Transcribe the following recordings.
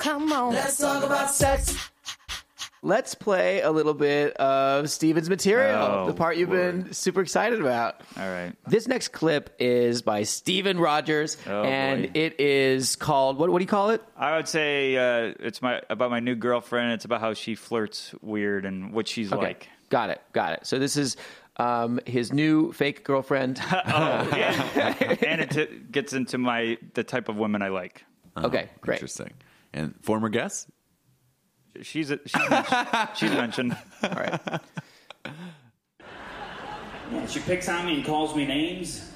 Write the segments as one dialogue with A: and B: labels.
A: Come on.
B: Let's talk about sex.
C: Let's play a little bit of Steven's material,
D: Oh,
C: the part you've been super excited about.
D: All right.
C: This next clip is by Steven Rogers,
D: Oh,
C: and
D: boy.
C: it is called what? What do you call it?
D: I would say uh, it's my about my new girlfriend. It's about how she flirts weird and what she's like.
C: got it, got it. So this is um, his new fake girlfriend.
D: Oh, and, and it t- gets into my the type of women I like.
C: okay, great.
E: Interesting. And former guest?
D: She's a, she's, mentioned, she's mentioned.
C: All right.
F: Yeah, she picks on me and calls me names.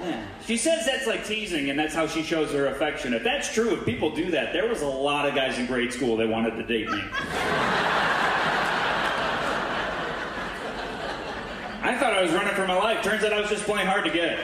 F: Yeah. She says that's like teasing and that's how she shows her affection. If that's true, if people do that, there was a lot of guys in grade school that wanted to date me. I thought I was running for my life. Turns out I was just playing hard to get.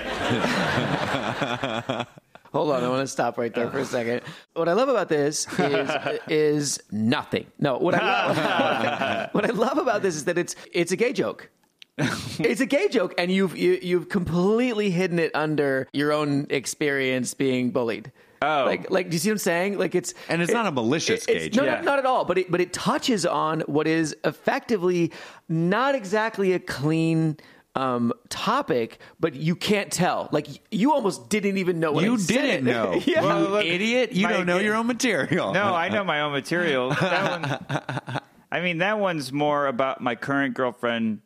C: Hold on, I want to stop right there for a second. What I love about this is is nothing. No, what I love, what I love about this is that it's it's a gay joke. it's a gay joke, and you've you, you've completely hidden it under your own experience being bullied.
D: Oh.
C: like like do you see what I'm saying? Like it's
E: And it's not a malicious
C: it's-
E: gay
C: No,
E: joke.
C: no, not at all. But it but it touches on what is effectively not exactly a clean. Um, topic, but you can't tell. Like you almost didn't even know what
E: You
C: said.
E: didn't know.
C: yeah.
D: Well, look,
E: Idiot. You don't know your own material.
D: No, I know my own material. That one, I mean, that one's more about my current girlfriend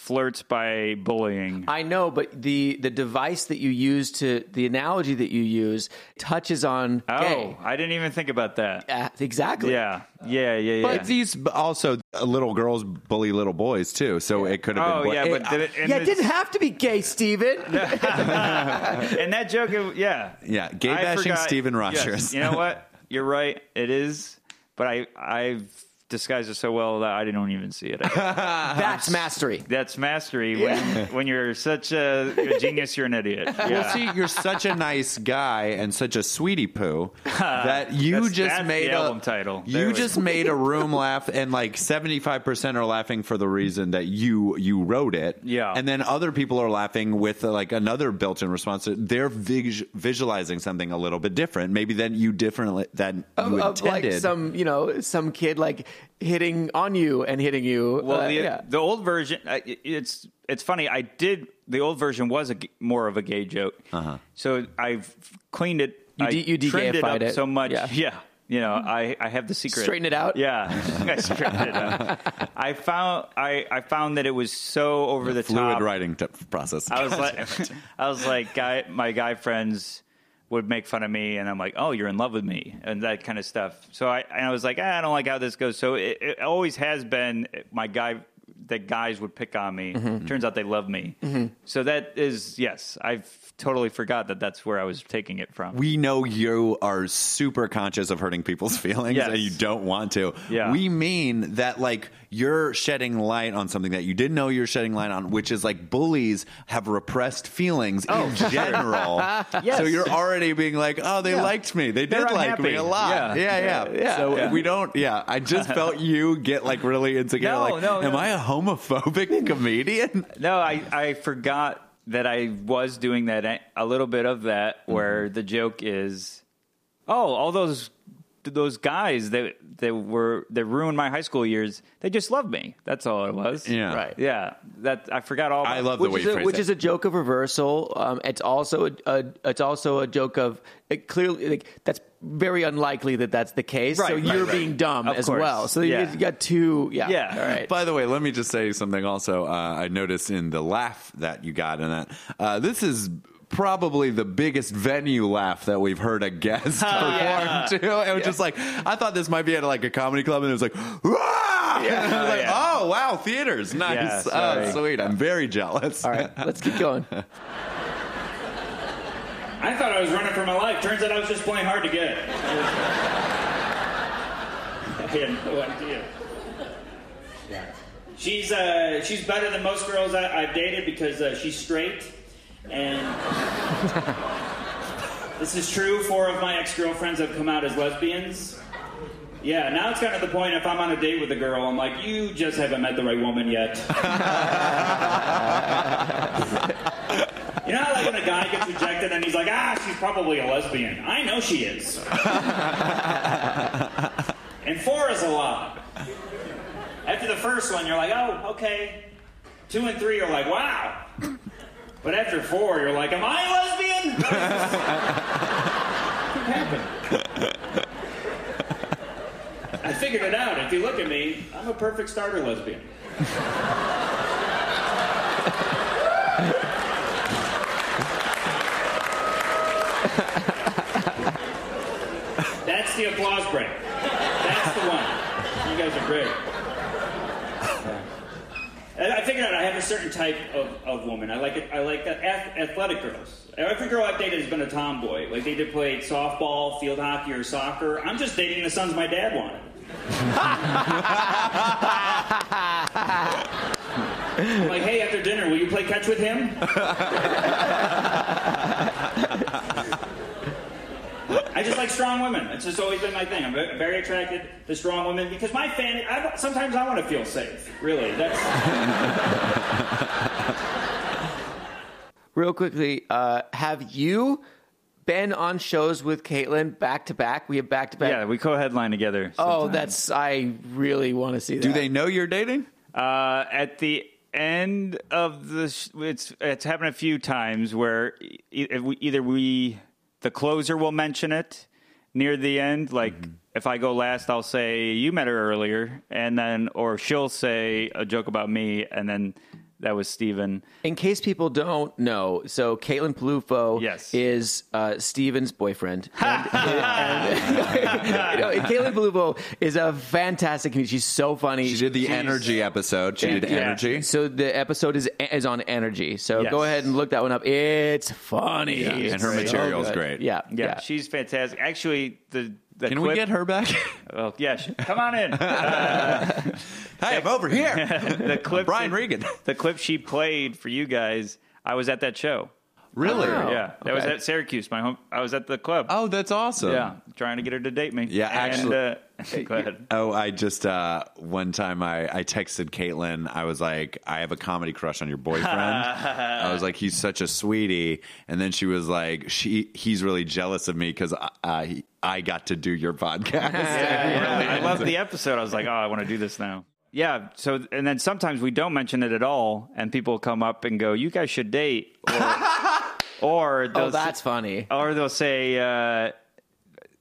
D: flirts by bullying.
C: I know, but the the device that you use to the analogy that you use touches on
D: Oh,
C: gay.
D: I didn't even think about that.
C: Uh, exactly.
D: Yeah, yeah, yeah, yeah.
E: But these also uh, little girls bully little boys too, so it could have been.
D: oh
E: been.
D: yeah,
E: it-
D: but the, and
C: Yeah, it didn't have to be gay, Steven.
D: and that joke, it- yeah,
E: Yeah, gay
D: I
E: bashing
D: forgot-
E: Steven
D: yes.
E: Rogers.
D: You know what? You're right. It is, but I I've disguised it so well that I didn't even see it.
C: That's mastery.
D: That's mastery. When when you're such a, a genius, you're an idiot.
E: Well, see, you're such a nice guy and such a sweetie poo that you
D: That's-
E: just
D: that's
E: made
D: the
E: a
D: album title. There
E: You
D: we
E: just
D: go.
E: made a room laugh, and like 75 percent are laughing for the reason that you you wrote it.
D: Yeah.
E: and then other people are laughing with uh, like another built-in response. They're vis- visualizing something a little bit different, maybe than you differently than
C: Of,
E: you
C: of, like
E: intended.
C: some, you know, some kid like hitting on you and hitting you.
D: Well,
C: Uh,
D: the,
C: yeah.
D: the old version, it's it's funny. I did the old version was a, g- more of a gay joke, uh-huh. so I've cleaned it.
C: You de- you
D: trimmed it
C: de-gayified
D: up
C: it.
D: so much.
C: Yeah.
D: Yeah. You know, I, I have the secret.
C: Straighten it out?
D: Yeah, I straightened it out. I found I, I found that it was so over the
E: fluid
D: top.
E: writing t- process.
D: I was like, I was like, guy, my guy friends would make fun of me, and I'm like, oh, you're in love with me, and that kind of stuff. So I, and I was like, ah, I don't like how this goes. So it, it always has been my guy that guys would pick on me.
C: Mm-hmm.
D: Turns out they love me. So that is yes, I've totally forgot that that's where I was taking it from.
E: we know you are super conscious of hurting people's feelings
D: Yes.
E: and you don't want to.
D: Yeah.
E: We mean that like you're shedding light on something that you didn't know you're shedding light on, which is like bullies have repressed feelings
D: Oh,
E: in general.
D: Yes.
E: So you're already being like, oh, they
D: Yeah.
E: liked me. They
D: They're
E: did like me a lot.
D: Yeah.
E: Yeah, yeah.
C: Yeah.
E: So we don't, yeah. I just felt you get like really insecure.
D: No,
E: like,
D: no,
E: am
D: no.
E: I a homophobic comedian?
D: No, I, I forgot that I was doing that a little bit of that where
E: Mm-hmm.
D: the joke is, oh, all those those guys that that were that ruined my high school years, they just love me. That's all it was.
E: Yeah.
C: Right.
D: Yeah. That I forgot all. About
E: I love the
C: which
E: way
C: is
E: you
C: a,
E: phrase
C: which
E: it.
C: is a joke of reversal. Um, it's also a, a it's also a joke of it clearly like, that's very unlikely that that's the case. so
D: Right,
C: you're
D: right,
C: being dumb
D: Of
C: as
D: course.
C: well. So you,
D: Yeah.
C: you got two. Yeah.
D: Yeah.
C: All right.
E: By the way, let me just say something also. Uh, I noticed in the laugh that you got in that. Uh, this is probably the biggest venue laugh that we've heard a guest perform
D: yeah.
E: to. It was just like, I thought this might be at like a comedy club and it was like, Wah! And I was like,
D: yeah.
E: oh, wow, theaters. Nice.
D: Yeah,
E: oh, sweet. I'm very jealous.
C: All right. Let's keep going.
F: I thought I was running for my life. Turns out I was just playing hard to get. I had no idea. She's uh, she's better than most girls I, I've dated because uh, she's straight, and this is true. Four of my ex girlfriends have come out as lesbians. Yeah, now it's kind of the point if I'm on a date with a girl, I'm like, you just haven't met the right woman yet. you know how, like, when a guy gets rejected and he's like, ah, she's probably a lesbian. I know she is. and four is a lot. After the first one, you're like, oh, okay. Two and three are like, wow. But after four, you're like, am I a lesbian? what happened? I figured it out. If you look at me, I'm a perfect starter lesbian. That's the applause break. That's the one. You guys are great. I figured out I have a certain type of, of woman. I like it. I like ath- athletic girls. Every girl I've dated has been a tomboy. Like they either played softball, field hockey, or soccer. I'm just dating the sons my dad wanted. I'm like, hey, after dinner, will you play catch with him? I just like strong women. It's just always been my thing. I'm very attracted to strong women because my fan. I, sometimes I want to feel safe. Really, that's.
C: Real quickly, uh, have you been on shows with Caitlin back to back? We have back to back.
D: Yeah, we co-headline together.
C: Oh, that's I really want to see that.
E: Do they know you're dating?
D: Uh, at the end of the, sh- it's it's happened a few times where e- we, either we, the closer will mention it near the end, like mm-hmm. if I go last, I'll say you met her earlier, and then or she'll say a joke about me, and then that was Steven.
C: In case people don't know, so Caitlin Peluffo
D: Yes.
C: is uh, Steven's boyfriend. And, and- you know, Caitlin Peluffo is a fantastic comedian. She's so funny.
E: She did the
C: She's-
E: energy episode. She did
D: Yeah.
E: energy.
C: So the episode is is on energy. So
D: Yes.
C: go ahead and look that one up. It's funny.
E: Yeah,
C: It's
E: and her material
C: is
E: great.
C: Yeah,
D: Yeah,
C: yeah.
D: she's fantastic. Actually, the, the
E: Can we get her back?
D: Oh, yeah, come on in.
E: Uh, hey, I'm over here.
D: the clip,
E: Brian Regan.
D: The clip she played for you guys. I was at that show.
E: Really?
C: Oh,
D: yeah, that was at Syracuse. My home. I was at the club.
E: Oh, that's awesome.
D: yeah, trying to get her to date me.
E: Yeah, actually-
D: And, uh, go ahead.
E: Oh, I just uh, one time I, I texted Caitlin. I was like, I have a comedy crush on your boyfriend. I was like, he's such a sweetie. And then she was like, she he's really jealous of me because I, I I got to do your podcast.
D: Yeah, I love the episode. I was like, oh, I want to do this now. Yeah. So, and then sometimes we don't mention it at all, and people come up and go, "You guys should date," or, or they'll
C: Oh, that's funny.
D: or they'll say, uh,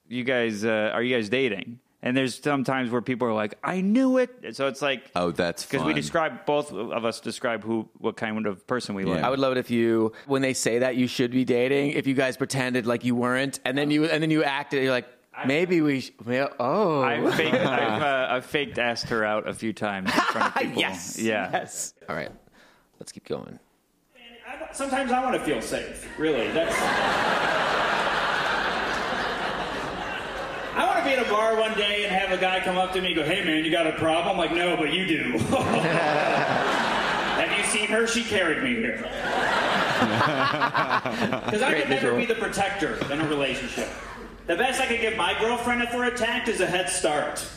D: "You guys, uh, are you guys dating?" And there's sometimes where people are like, "I knew it." So it's like,
E: Oh, that's
D: because we describe both of us describe who what kind of person we like.
C: I would love it if you, when they say that you should be dating, if you guys pretended like you weren't, and then you and then you acted. You're like, maybe we. Sh- well, oh,
D: I've faked, I've, uh, I've faked asked her out a few times in front of people.
C: yes,
D: Yeah.
C: yes. All right, let's keep going.
F: I- Sometimes I want to feel safe. Really, that's. I want to be at a bar one day and have a guy come up to me and go, "Hey man, you got a problem?" I'm like, "No, but you do." have you seen her? She carried me here. Because I
C: Great
F: could never
C: visual.
F: be the protector in a relationship. The best I could give my girlfriend if we're attacked is a head start.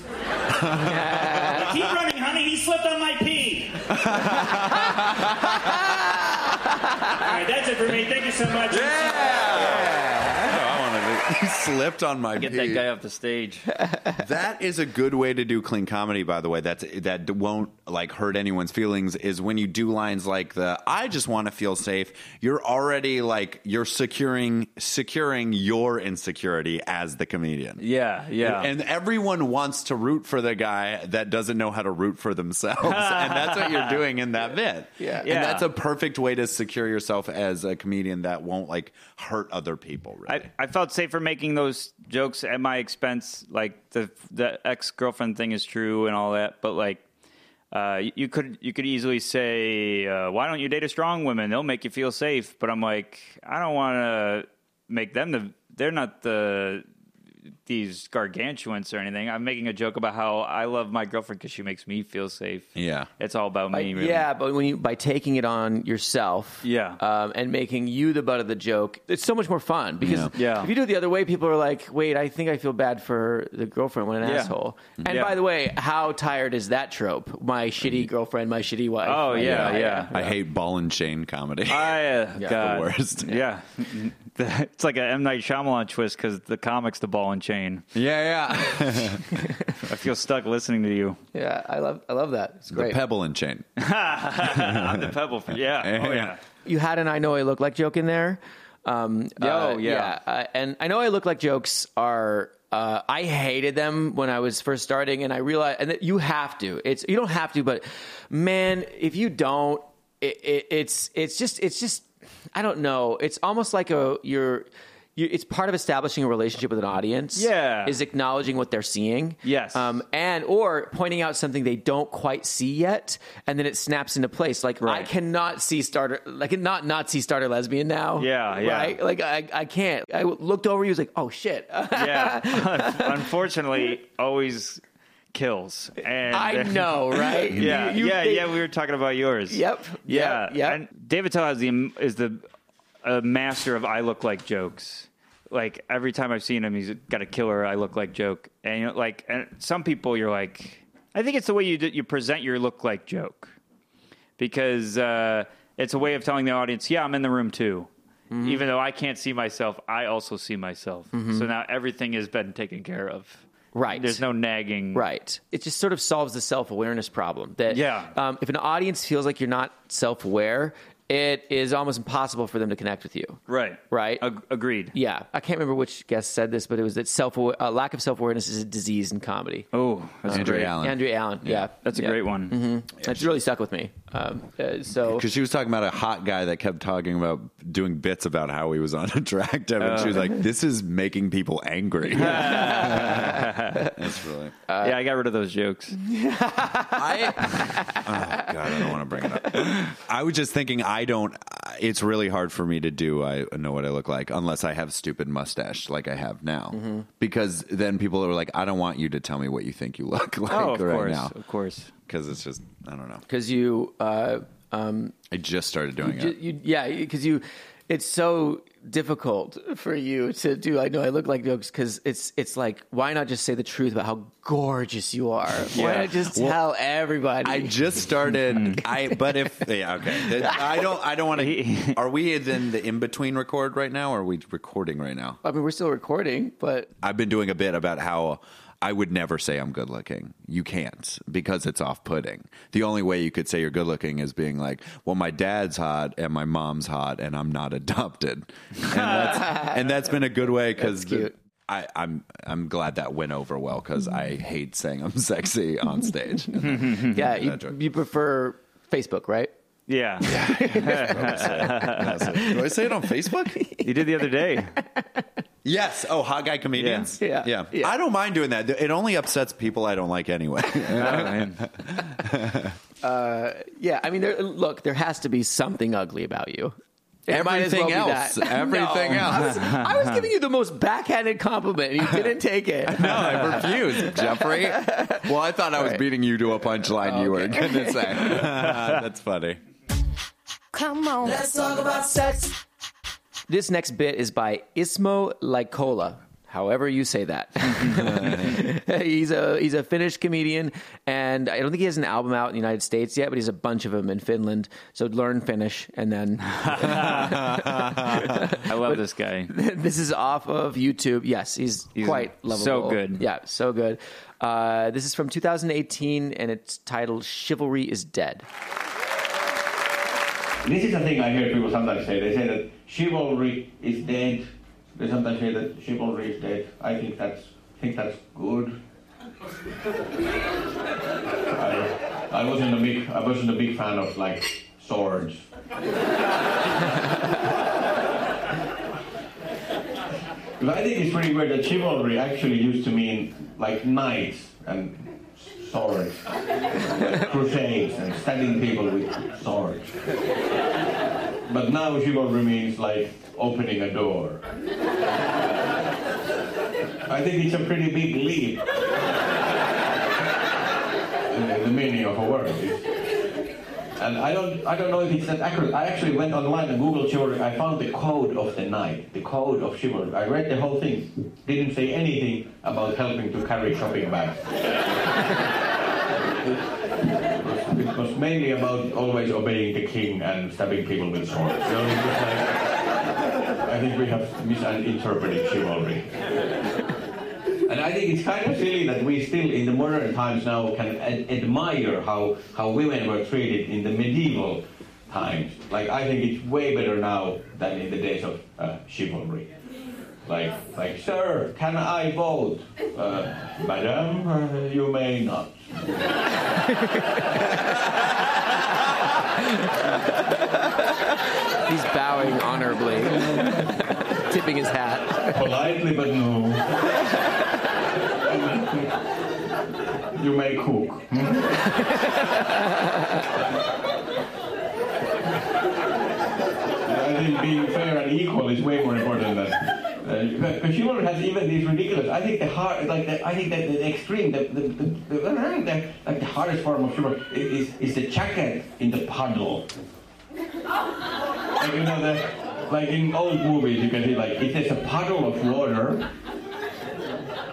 F: Like, Keep running, honey. He slipped on my pee. All right, that's it for me. Thank you so much.
E: I wanted he slipped on my
D: Get
E: pee.
D: that guy off the stage.
E: That is a good way to do clean comedy, by the way. That's that won't like hurt anyone's feelings. Is when you do lines like the "I just want to feel safe." You're already like you're securing securing your insecurity as the comedian.
D: Yeah, yeah.
E: And everyone wants to root for the guy that doesn't know how to root for themselves. and that's what you're doing in that bit.
C: Yeah.
E: And
D: Yeah.
E: that's a perfect way to secure yourself as a comedian that won't like hurt other people. Really.
D: I, I felt safer making those jokes at my expense. Like the the ex girlfriend thing is true and all that, but like. Uh, you could you could easily say, uh, "Why don't you date a strong woman? They'll make you feel safe." But I'm like, I don't want to make them the. They're not the these gargantuans or anything. I'm making a joke about how I love my girlfriend because she makes me feel safe.
E: Yeah.
D: it's all about
C: By-
D: me. Really.
C: Yeah, but when you by taking it on yourself,
D: Yeah.
C: um, and making you the butt of the joke, it's so much more fun. Because
E: Yeah.
D: Yeah.
C: if you do it the other way, people are like, "Wait, I think I feel bad for the girlfriend when an
D: Yeah.
C: asshole." And
D: Yeah.
C: by the way, how tired is that trope? My shitty girlfriend, my shitty wife.
D: Oh,
C: Like,
D: yeah, yeah.
E: I hate ball and chain comedy.
D: I, uh,
C: Yeah.
D: God.
E: The worst.
D: Yeah. it's like an M Night Shyamalan twist because the comic's the ball and chain.
E: Yeah, yeah.
D: I feel stuck listening to you.
C: Yeah, I love I love that. It's
E: The
C: great.
E: pebble and chain.
D: I'm the pebble. For, yeah. Oh yeah.
C: you had an I know I look like joke in there. Um,
D: Oh,
C: uh,
D: yeah.
C: Uh, and I know I look like jokes are. Uh, I hated them when I was first starting, and I realized, and that you have to. It's you don't have to, but man, if you don't, it, it, it's it's just it's just I don't know. It's almost like a you're. You, it's part of establishing a relationship with an audience.
D: Yeah.
C: is acknowledging what they're seeing.
D: Yes.
C: um, and or pointing out something they don't quite see yet, and then it snaps into place. Like I cannot see starter, like not not see starter lesbian now.
D: Yeah, yeah.
C: right. Like I, I can't. I looked over. He was like, "Oh shit."
D: Yeah. Unfortunately, always kills. And
C: I know, right?
D: Yeah,
C: You- you
D: yeah,
C: think-
D: yeah. We were talking about yours.
C: Yep,
D: Yeah,
C: yeah. yep.
D: And Dave Attell is the is the a master of I look like jokes. Like every time I've seen him, he's got a killer I look like joke. And you know, like, and some people, you're like, I think it's the way you do, you present your look like joke because uh, it's a way of telling the audience, yeah, I'm in the room too.
C: Mm-hmm.
D: Even though I can't see myself, I also see myself. So now everything has been taken care of.
C: Right.
D: There's no nagging.
C: Right. It just sort of solves the self awareness problem. That
D: Yeah.
C: um, if an audience feels like you're not self aware, it is almost impossible for them to connect with you.
D: Right.
C: Right.
D: Ag- agreed.
C: Yeah, I can't remember which guest said this, but it was that self uh, lack of self awareness is a disease in comedy.
D: Oh, that's
E: Andrew
D: great.
E: Allen.
C: Andrew Allen, yeah,
D: That's a
C: Yeah.
D: great one.
C: It's really stuck with me. Um, uh, so
E: Because she was talking about a hot guy that kept talking about doing bits about how he was unattractive, and she was like, "This is making people angry." That's really.
D: yeah, I got rid of those jokes.
E: I, oh God, I don't want to bring it up. I was just thinking, I don't. It's really hard for me to do. I know what I look like unless I have stupid mustache like I have now, because then people are like, I don't want you to tell me what you think you look like
D: oh, of
E: right
D: course,
E: now,
D: of course.
E: Because it's just I don't know.
C: because you, uh,
E: I just started doing
C: you,
E: it.
C: you yeah, because you, it's so difficult for you to do. I know I look like jokes because it's it's like why not just say the truth about how gorgeous you are? Why not just tell everybody?
E: I just started. I but if yeah okay. I don't. I don't want to. Are we in the in between record right now? or Are we recording right now?
C: I mean, we're still recording, but
E: I've been doing a bit about how I would never say I'm good looking. You can't because it's off putting. The only way you could say you're good looking is being like, well, my dad's hot and my mom's hot and I'm not adopted. And that's, and that's been a good way because
C: That's cute.
E: I, I'm I'm glad that went over well because I hate saying I'm sexy on stage.
C: yeah, you, you prefer Facebook, right?
D: Yeah,
E: Do I say it on Facebook?
D: you did the other day.
E: Yes. Oh, hot guy comedians.
C: Yeah.
E: yeah.
C: Yeah.
E: I don't mind doing that. It only upsets people I don't like anyway.
C: Uh, yeah, I mean, there, look, there has to be something ugly about you. It
E: Everything
C: well
E: else. Everything
C: No, I
E: else.
C: was, I was giving you the most backhanded compliment, and you didn't take it.
E: No, I refuse, Jeffrey. Well, I thought I was
C: Right.
E: beating you to a punchline you were going to say. That's funny.
A: Come on.
C: Let's talk about sex. This next bit is by Ismo Leikola. However you say that. he's a he's a Finnish comedian, and I don't think he has an album out in the United States yet, but he's a bunch of them in Finland. So learn Finnish, and then
D: I love this guy.
C: this is off of YouTube. Yes, he's,
D: He's
C: quite lovable.
D: so good.
C: Yeah, so good. Uh, this is from 2018, and it's titled "Chivalry is Dead."
B: This is a thing I hear people sometimes say. They say that chivalry is dead. They sometimes say that chivalry is dead. I think that's think that's good. I, I wasn't a big I wasn't a big fan of like swords. But I think it's pretty weird that chivalry actually used to mean like knights and swords, crusades and stabbing people with swords. But now chivalry means like opening a door. I think it's a pretty big leap in the, meaning of a word. And I don't, I don't know if it's that accurate. I actually went online and Googled chivalry. I found the code of the knight, the code of chivalry. I read the whole thing. Didn't say anything about helping to carry shopping bags. It was mainly about always obeying the king and stabbing people with swords. It was like, I think we have misinterpreted chivalry. And I think it's kind of silly that we still, in the modern times now, can ad- admire how, how women were treated in the medieval times. Like, I think it's way better now than in the days of uh, chivalry. Like, like, sir, can I vote? Uh, Madam, uh, you may not.
C: He's bowing honorably, tipping his hat.
B: Politely, but no. You may cook. I think being fair and equal is way more important than. Uh, because chivalry has even these ridiculous. I think the hard, like the, I think that the extreme, the, the, the, the, the like the hardest form of chivalry is, is the jacket in the puddle. Like you know the, like in old movies, you can see like if there's a puddle of water,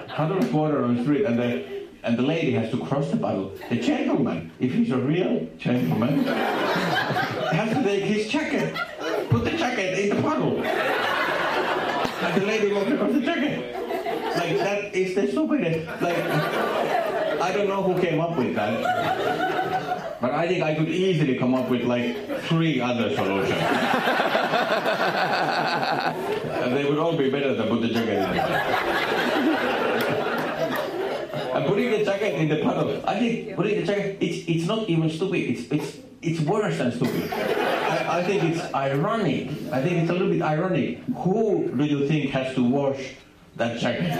B: puddle of water on the street, and the and the lady has to cross the puddle. The gentleman, if he's a real gentleman, has to take his jacket, put the jacket in the puddle, and the lady walks across the jacket. Like that is the stupidest. Like I don't know who came up with that. But I think I could easily come up with like three other solutions. they would all be better than put the jacket in the puddle. And putting the jacket in the puddle, I think putting the jacket, it's, it's not even stupid, it's, it's, it's worse than stupid. I, I think it's ironic. I think it's a little bit ironic. Who do you think has to wash that jacket?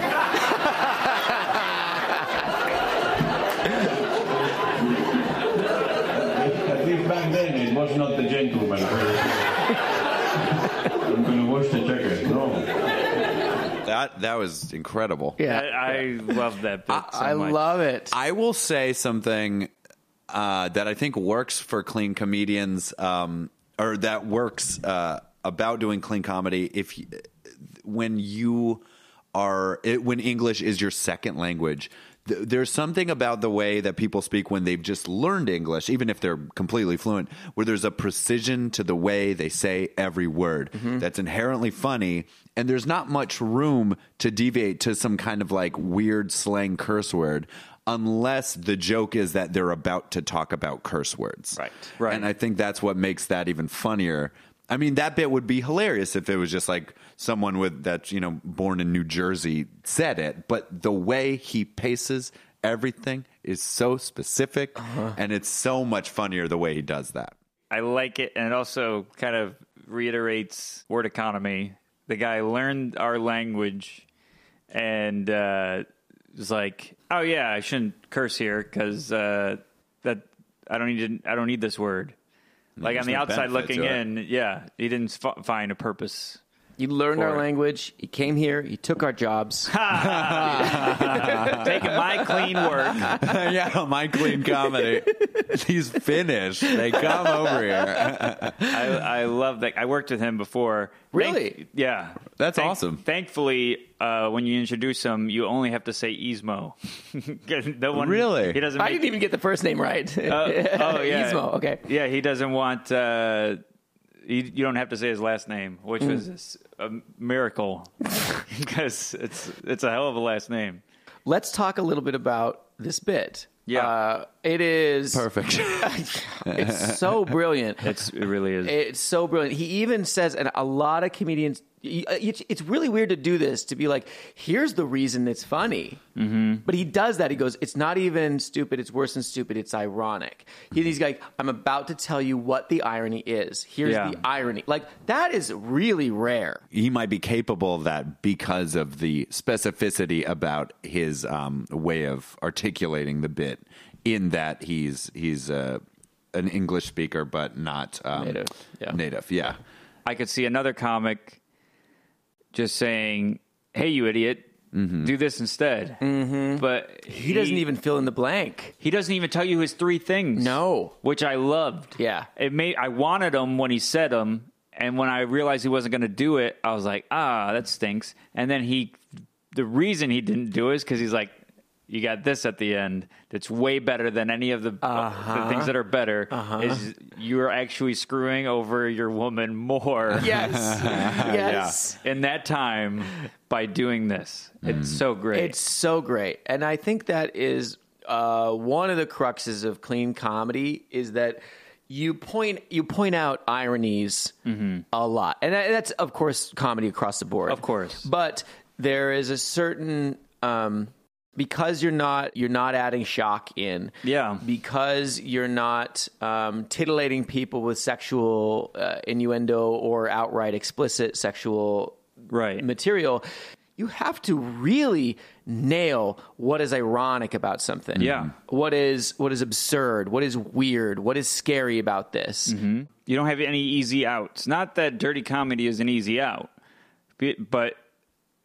B: At least back then it was not the gentleman. I'm gonna wash the jacket. No.
E: That that was incredible.
C: Yeah,
D: I, I love that bit. so
C: I
D: much.
C: love it.
E: I will say something uh, that I think works for clean comedians, um, or that works uh, about doing clean comedy. If you, when you are it, when English is your second language. There's something about the way that people speak when they've just learned English, even if they're completely fluent, where there's a precision to the way they say every word that's inherently funny. And there's not much room to deviate to some kind of like weird slang curse word unless the joke is that they're about to talk about curse words.
D: Right. Right.
E: And I think that's what makes that even funnier. I mean, that bit would be hilarious if it was just like someone with that, you know, born in New Jersey said it, but the way he paces everything is so specific uh-huh. and it's so much funnier the way he does that.
D: I like it, and it also kind of reiterates word economy. The guy learned our language and uh, was like, "Oh yeah, I shouldn't curse here because uh, that I don't need to, I don't need this word." Like
E: There's
D: on the
E: no
D: outside looking in, yeah, he didn't f- find a purpose.
C: You learned our
D: it.
C: language. You came here. You took our jobs.
D: Taking my clean work.
E: yeah, my clean comedy. He's finished. They come over here.
D: I, I love that. I worked with him before.
C: Really?
D: Thank- yeah.
E: That's
D: Thank-
E: awesome.
D: Thankfully, uh, when you introduce him, you only have to say Ismo. 'Cause no one,
E: Really?
D: He doesn't.
C: I didn't even get the first name right.
D: Uh, oh yeah.
C: Ismo. Okay.
D: Yeah, he doesn't want. Uh, you, you don't have to say his last name, which
C: Mm.
D: was a miracle because it's it's a hell of a last name.
C: Let's talk a little bit about this bit.
D: Yeah.
C: Uh, it is
E: Perfect.
C: it's so brilliant.
D: It's it really is.
C: It's so brilliant. He even says, and a lot of comedians, it's, it's really weird to do this, to be like, here's the reason it's funny. Mm-hmm. But he does that. He goes, it's not even stupid. It's worse than stupid. It's ironic. He, he's like, I'm about to tell you what the irony is. Here's
D: Yeah.
C: the irony. Like, that is really rare.
E: he might be capable of that because of the specificity about his um, way of articulating the bit. In that he's he's uh, an English speaker, but not um,
C: Native, yeah.
E: Native, yeah.
D: I could see another comic just saying, "Hey, you idiot." Do this instead, mm-hmm. but
C: He doesn't even fill in the blank.
D: He doesn't even tell you his three things.
C: No.
D: which I loved.
C: Yeah.
D: it made I wanted him when he said them, and when I realized he wasn't going to do it, I was like, ah, that stinks. And then he, the reason he didn't do it is because he's like, you got this at the end that's way better than any of the,
C: Uh-huh.
D: the things that are better. Is you're actually screwing over your woman more
C: Yes. yes.
D: in that time by doing this. It's so great.
C: It's so great. And I think that is uh, one of the cruxes of clean comedy is that you point you point out ironies a lot. And that's of course comedy across the board.
D: Of course.
C: But there is a certain um, because you're not you're not adding shock in.
D: Yeah.
C: Because you're not um, titillating people with sexual uh, innuendo or outright explicit sexual
D: Right.
C: material, you have to really nail what is ironic about something.
D: Yeah.
C: What is what is absurd? What is weird? What is scary about this?
D: you don't have any easy outs. Not that dirty comedy is an easy out, but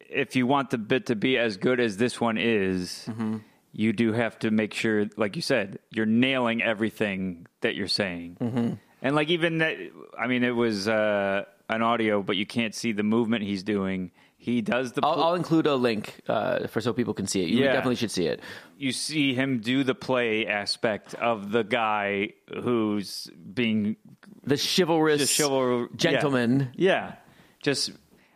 D: if you want the bit to be as good as this one is, you do have to make sure, like you said, you're nailing everything that you're saying. And like even that, I mean, it was uh, an audio, but you can't see the movement he's doing. He does the.
C: I'll, I'll include a link uh, for so people can see it. You
D: Yeah.
C: definitely should see it.
D: you see him do the play aspect of the guy who's being
C: The chivalrous gentleman.
D: Yeah. yeah. Just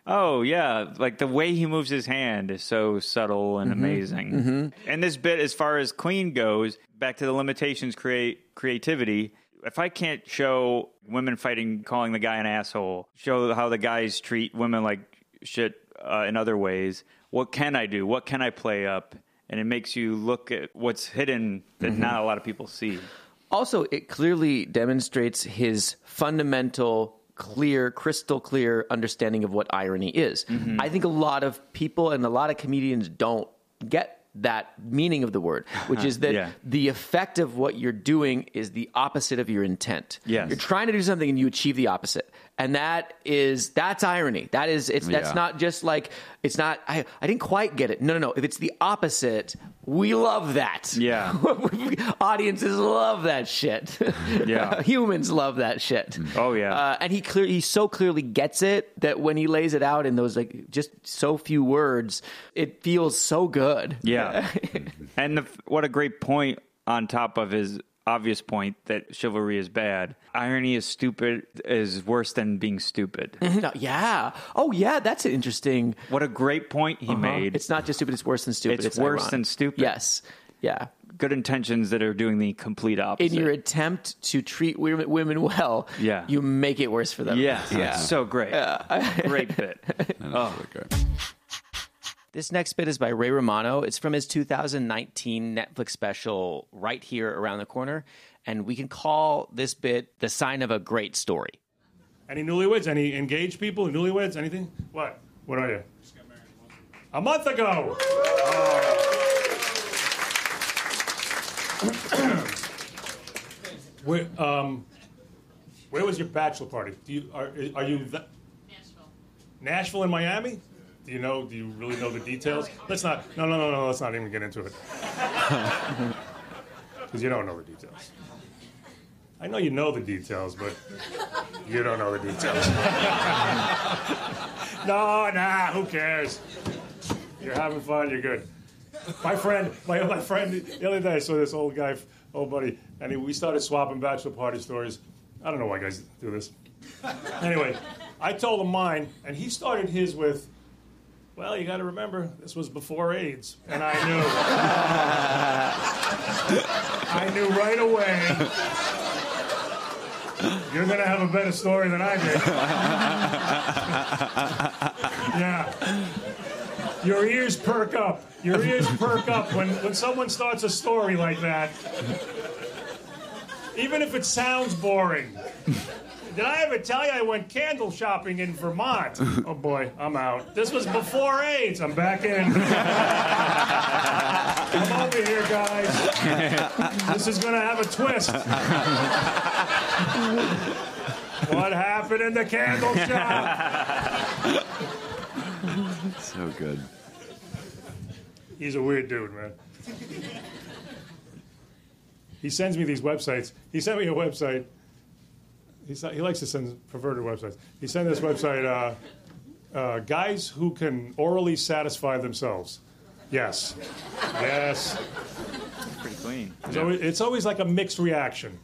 D: oh yeah, like the way he moves his hand is so subtle and mm-hmm. amazing. Mm-hmm. And this bit, as far as clean goes, back to the limitations create creativity. If I can't show women fighting, calling the guy an asshole, show how the guys treat women like shit uh, in other ways, what can I do? What can I play up? And it makes you look at what's hidden that mm-hmm. not a lot of people see.
C: Also, it clearly demonstrates his fundamental, clear, crystal clear understanding of what irony is.
D: Mm-hmm.
C: I think a lot of people and a lot of comedians don't get that meaning of the word, which is that
D: Yeah.
C: the effect of what you're doing is the opposite of your intent.
D: Yes.
C: You're trying to do something and you achieve the opposite. And that is that's irony. That is it's that's
E: Yeah.
C: not just like it's not I I didn't quite get it. No, no, no. If it's the opposite, we love that.
D: Yeah.
C: Audiences love that shit.
D: Yeah.
C: Humans love that shit.
D: Oh, yeah.
C: Uh, and he clear he so clearly gets it that when he lays it out in those like just so few words, it feels so good.
D: Yeah. and the, what a great point on top of his obvious point that chivalry is bad. Irony is stupid is worse than being stupid.
C: Yeah. Oh yeah, that's an interesting.
D: what a great point he uh-huh. made.
C: It's not just stupid; it's worse than stupid.
D: It's worse
C: ironic.
D: than stupid.
C: Yes. Yeah.
D: Good intentions that are doing the complete opposite.
C: In your attempt to treat women, women well,
D: Yeah.
C: you make it worse for them.
D: yes,
C: Yeah.
D: it's so great. Yeah. Great bit.
E: Oh, okay.
C: This next bit is by Ray Romano. It's from his 2019 Netflix special, Right Here Around the Corner. And we can call this bit the sign of a great story.
G: Any newlyweds? Any engaged people? Newlyweds? Anything? What? What are you? A month ago. where, um, where was your bachelor party? Do you are are you th-
H: Nashville.
G: Nashville and Miami? Do you know? Do you really know the details? Let's not. No, no, no, no. Let's not even get into it. Because you don't know the details. I know you know the details, but you don't know the details. no, nah. Who cares? You're having fun. You're good. My friend, my my friend, the other day I saw this old guy, old buddy, and he, we started swapping bachelor party stories. I don't know why guys do this. Anyway, I told him mine, and he started his with, "Well, you got to remember this was before AIDS," and I knew, I knew right away. You're gonna have a better story than I did. yeah. Your ears perk up. Your ears perk up when, when someone starts a story like that. Even if it sounds boring. Did I ever tell you I went candle shopping in Vermont? Oh boy, I'm out. This was before AIDS. I'm back in. Come over here, guys. This is gonna have a twist. what happened in the candle shop?
E: So good.
G: He's a weird dude, man. He sends me these websites. He sent me a website. He's, he likes to send perverted websites. He sent this website, uh, uh, guys who can orally satisfy themselves. Yes. Yes.
D: Pretty clean.
G: So it's always like a mixed reaction.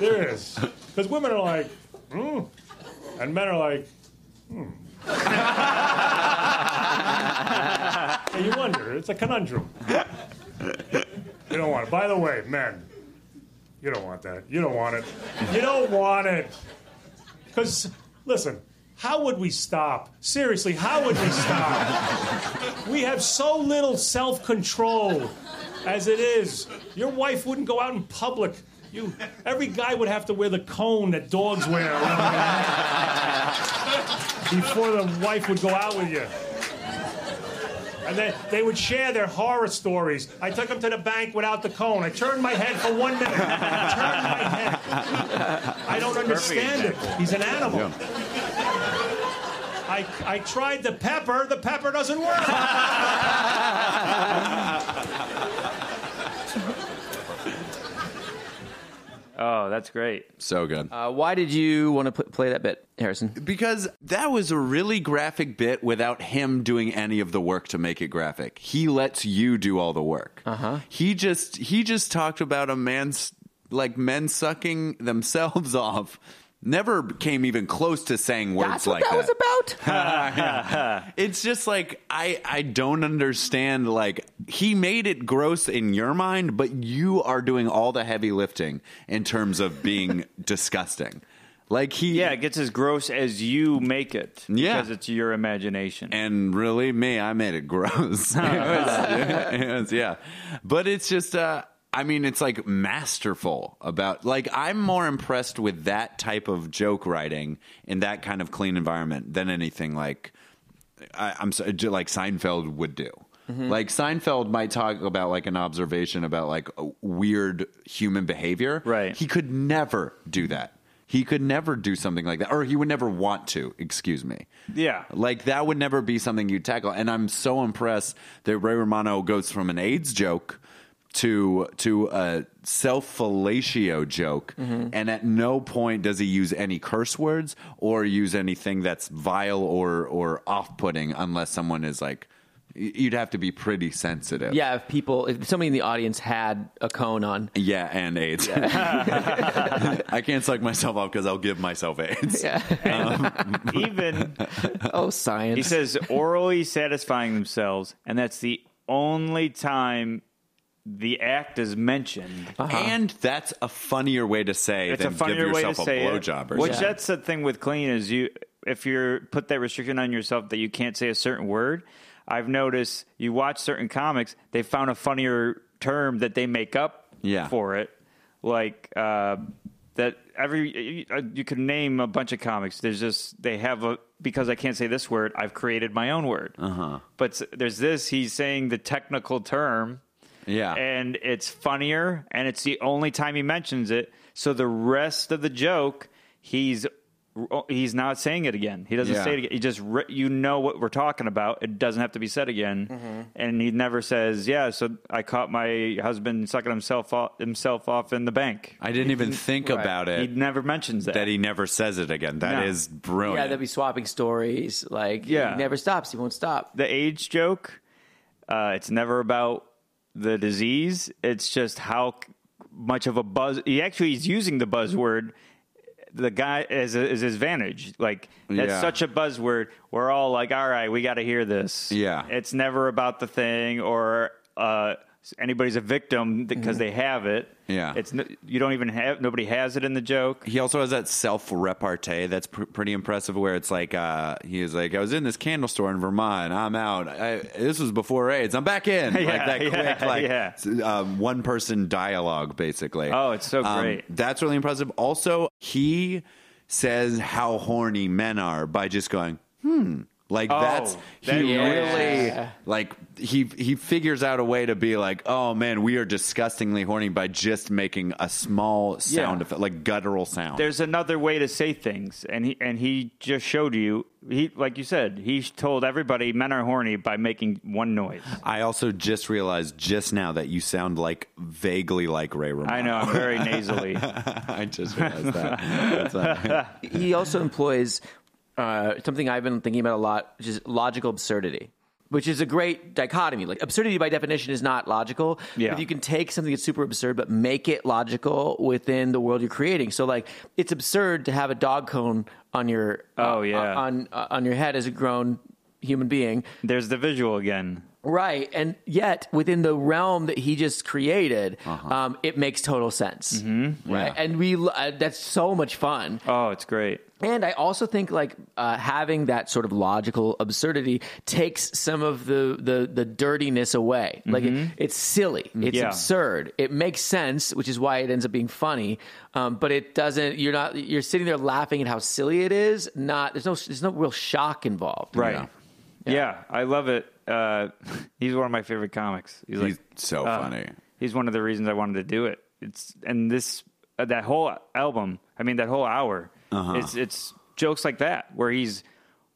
G: there is. Because women are like, hmm. And men are like, hmm. and you wonder. It's a conundrum. You don't want it. By the way, men, you don't want that. You don't want it. You don't want it. Because, listen, how would we stop? Seriously, how would we stop? we have so little self control as it is. Your wife wouldn't go out in public. You, every guy would have to wear the cone that dogs wear before the wife would go out with you. And then they would share their horror stories. I took them to the bank without the cone. I turned my head for one minute. I turned my head. I don't understand it. He's an animal. I, I tried the pepper. The pepper doesn't work.
D: Oh, that's great.
E: So good.
C: Uh, why did you want to pl- play that bit, Harrison?
E: Because that was a really graphic bit without him doing any of the work to make it graphic. He lets you do all the work. Uh-huh. He just he just talked about a man's like men sucking themselves off. Never came even close to saying words like that.
C: That's what
E: like
C: that, was about.
E: It's just like I I don't understand like he made it gross in your mind, but you are doing all the heavy lifting in terms of being disgusting. Like he
D: Yeah, it gets as gross as you make it.
E: Yeah.
D: Because it's your imagination.
E: and really me i made it gross it was, it was- yeah but it's just uh i mean it's like masterful about like i'm more impressed with that type of joke writing in that kind of clean environment than anything like I, i'm so, uh, like seinfeld would do mm-hmm. Like Seinfeld might talk about like an observation about like a weird human behavior.
D: Right.
E: He could never do that. He could never do something like that, or he would never want to. Excuse me.
D: Yeah.
E: Like that would never be something you tackle. And I'm so impressed that Ray Romano goes from an AIDS joke to to a self fellatio joke, mm-hmm. and at no point does he use any curse words or use anything that's vile or or off putting unless someone is like. You'd have to be pretty sensitive.
C: Yeah, if people, if somebody in the audience had a cone on,
E: Yeah, and AIDS. I can't suck myself off because I'll give myself AIDS.
D: Yeah, um, Even
C: oh science.
D: he says orally satisfying themselves, and that's the only time the act is mentioned.
E: And that's a funnier way to say
D: It's a
E: than
D: funnier
E: give
D: way to
E: a
D: say it.
E: blowjob or
D: Which
E: something.
D: that's the thing with clean is you if you're put that restriction on yourself that you can't say a certain word. I've noticed you watch certain comics, they found a funnier term that they make up
E: Yeah.
D: for it, like uh, that. Every you, you can name a bunch of comics. There's just they have a because I can't say this word. I've created my own word. Uh-huh. But there's this. He's saying the technical term
E: Yeah.
D: and it's funnier and it's the only time he mentions it so the rest of the joke he's he's not saying it again he doesn't
E: Yeah.
D: say it again he just re- you know what we're talking about it doesn't have to be said again
E: Mm-hmm.
D: and he never says yeah so i caught my husband sucking himself off, himself off in the bank
E: I didn't even think about it.
D: he never mentions that
E: that he never says it again. That
D: No.
E: is
C: yeah, they'll be swapping stories. Like,
D: Yeah.
C: he never stops. He won't stop.
D: the age joke uh, it's never about the disease it's just how much of a buzz he actually is using the buzzword the guy as, a, as his advantage like that's
E: Yeah.
D: such a buzzword we're all like all right we got to hear this
E: Yeah.
D: it's never about the thing or uh, anybody's a victim because they have it
E: Mm-hmm. Yeah.
D: it's you don't even have nobody has it in the joke
E: he also has that self repartee that's pr- pretty impressive. Where it's like uh, he is like, I was in this candle store in Vermont. I'm out. I, this was before AIDS. I'm back in. like
D: Yeah,
E: that
D: yeah,
E: quick, like
D: yeah.
E: um, one person dialogue, basically.
D: Oh, it's so
E: Um,
D: great.
E: that's really impressive. Also, he says how horny men are by just going, hmm. Like
D: Oh,
E: that's
D: that-
E: he
C: Yeah.
E: really like he he figures out a way to be like, oh man, we are disgustingly horny by just making a small sound
D: Yeah.
E: effect, like guttural sound.
D: there's another way to say things and he and he just showed you he like you said he told everybody men are horny by making one noise
E: I also just realized just now that you sound like vaguely like Ray Romano.
D: i know i'm very nasally
E: I just realized that.
C: He also employs uh, something I've been thinking about a lot, which is logical absurdity. which is a great dichotomy. Like absurdity by definition is not logical.
D: Yeah.
C: But if you can take something that's super absurd but make it logical within the world you're creating. So like it's absurd to have a dog cone on your
D: Oh,
C: uh,
D: yeah.
C: on uh, on your head as a grown human being.
D: There's the visual again.
C: Right, and yet within the realm that he just created,
D: Uh-huh.
C: um, it makes total sense.
D: Mm-hmm.
C: Right, and we uh, that's so much fun.
D: Oh, it's great.
C: And I also think like uh, having that sort of logical absurdity takes some of the the, the dirtiness away. Like it, it's silly, it's
D: Mm-hmm. Yeah.
C: absurd, it makes sense, which is why it ends up being funny. Um, but it doesn't. You're not. You're sitting there laughing at how silly it is. Not there's no there's no real shock involved.
D: Right. Yeah, I love it. Uh, he's one of my favorite comics. He's,
E: He's
D: like,
E: so
D: uh,
E: funny.
D: He's one of the reasons I wanted to do it. It's and this uh, that whole album. I mean, that whole hour.
E: Uh-huh.
D: It's it's jokes like that where he's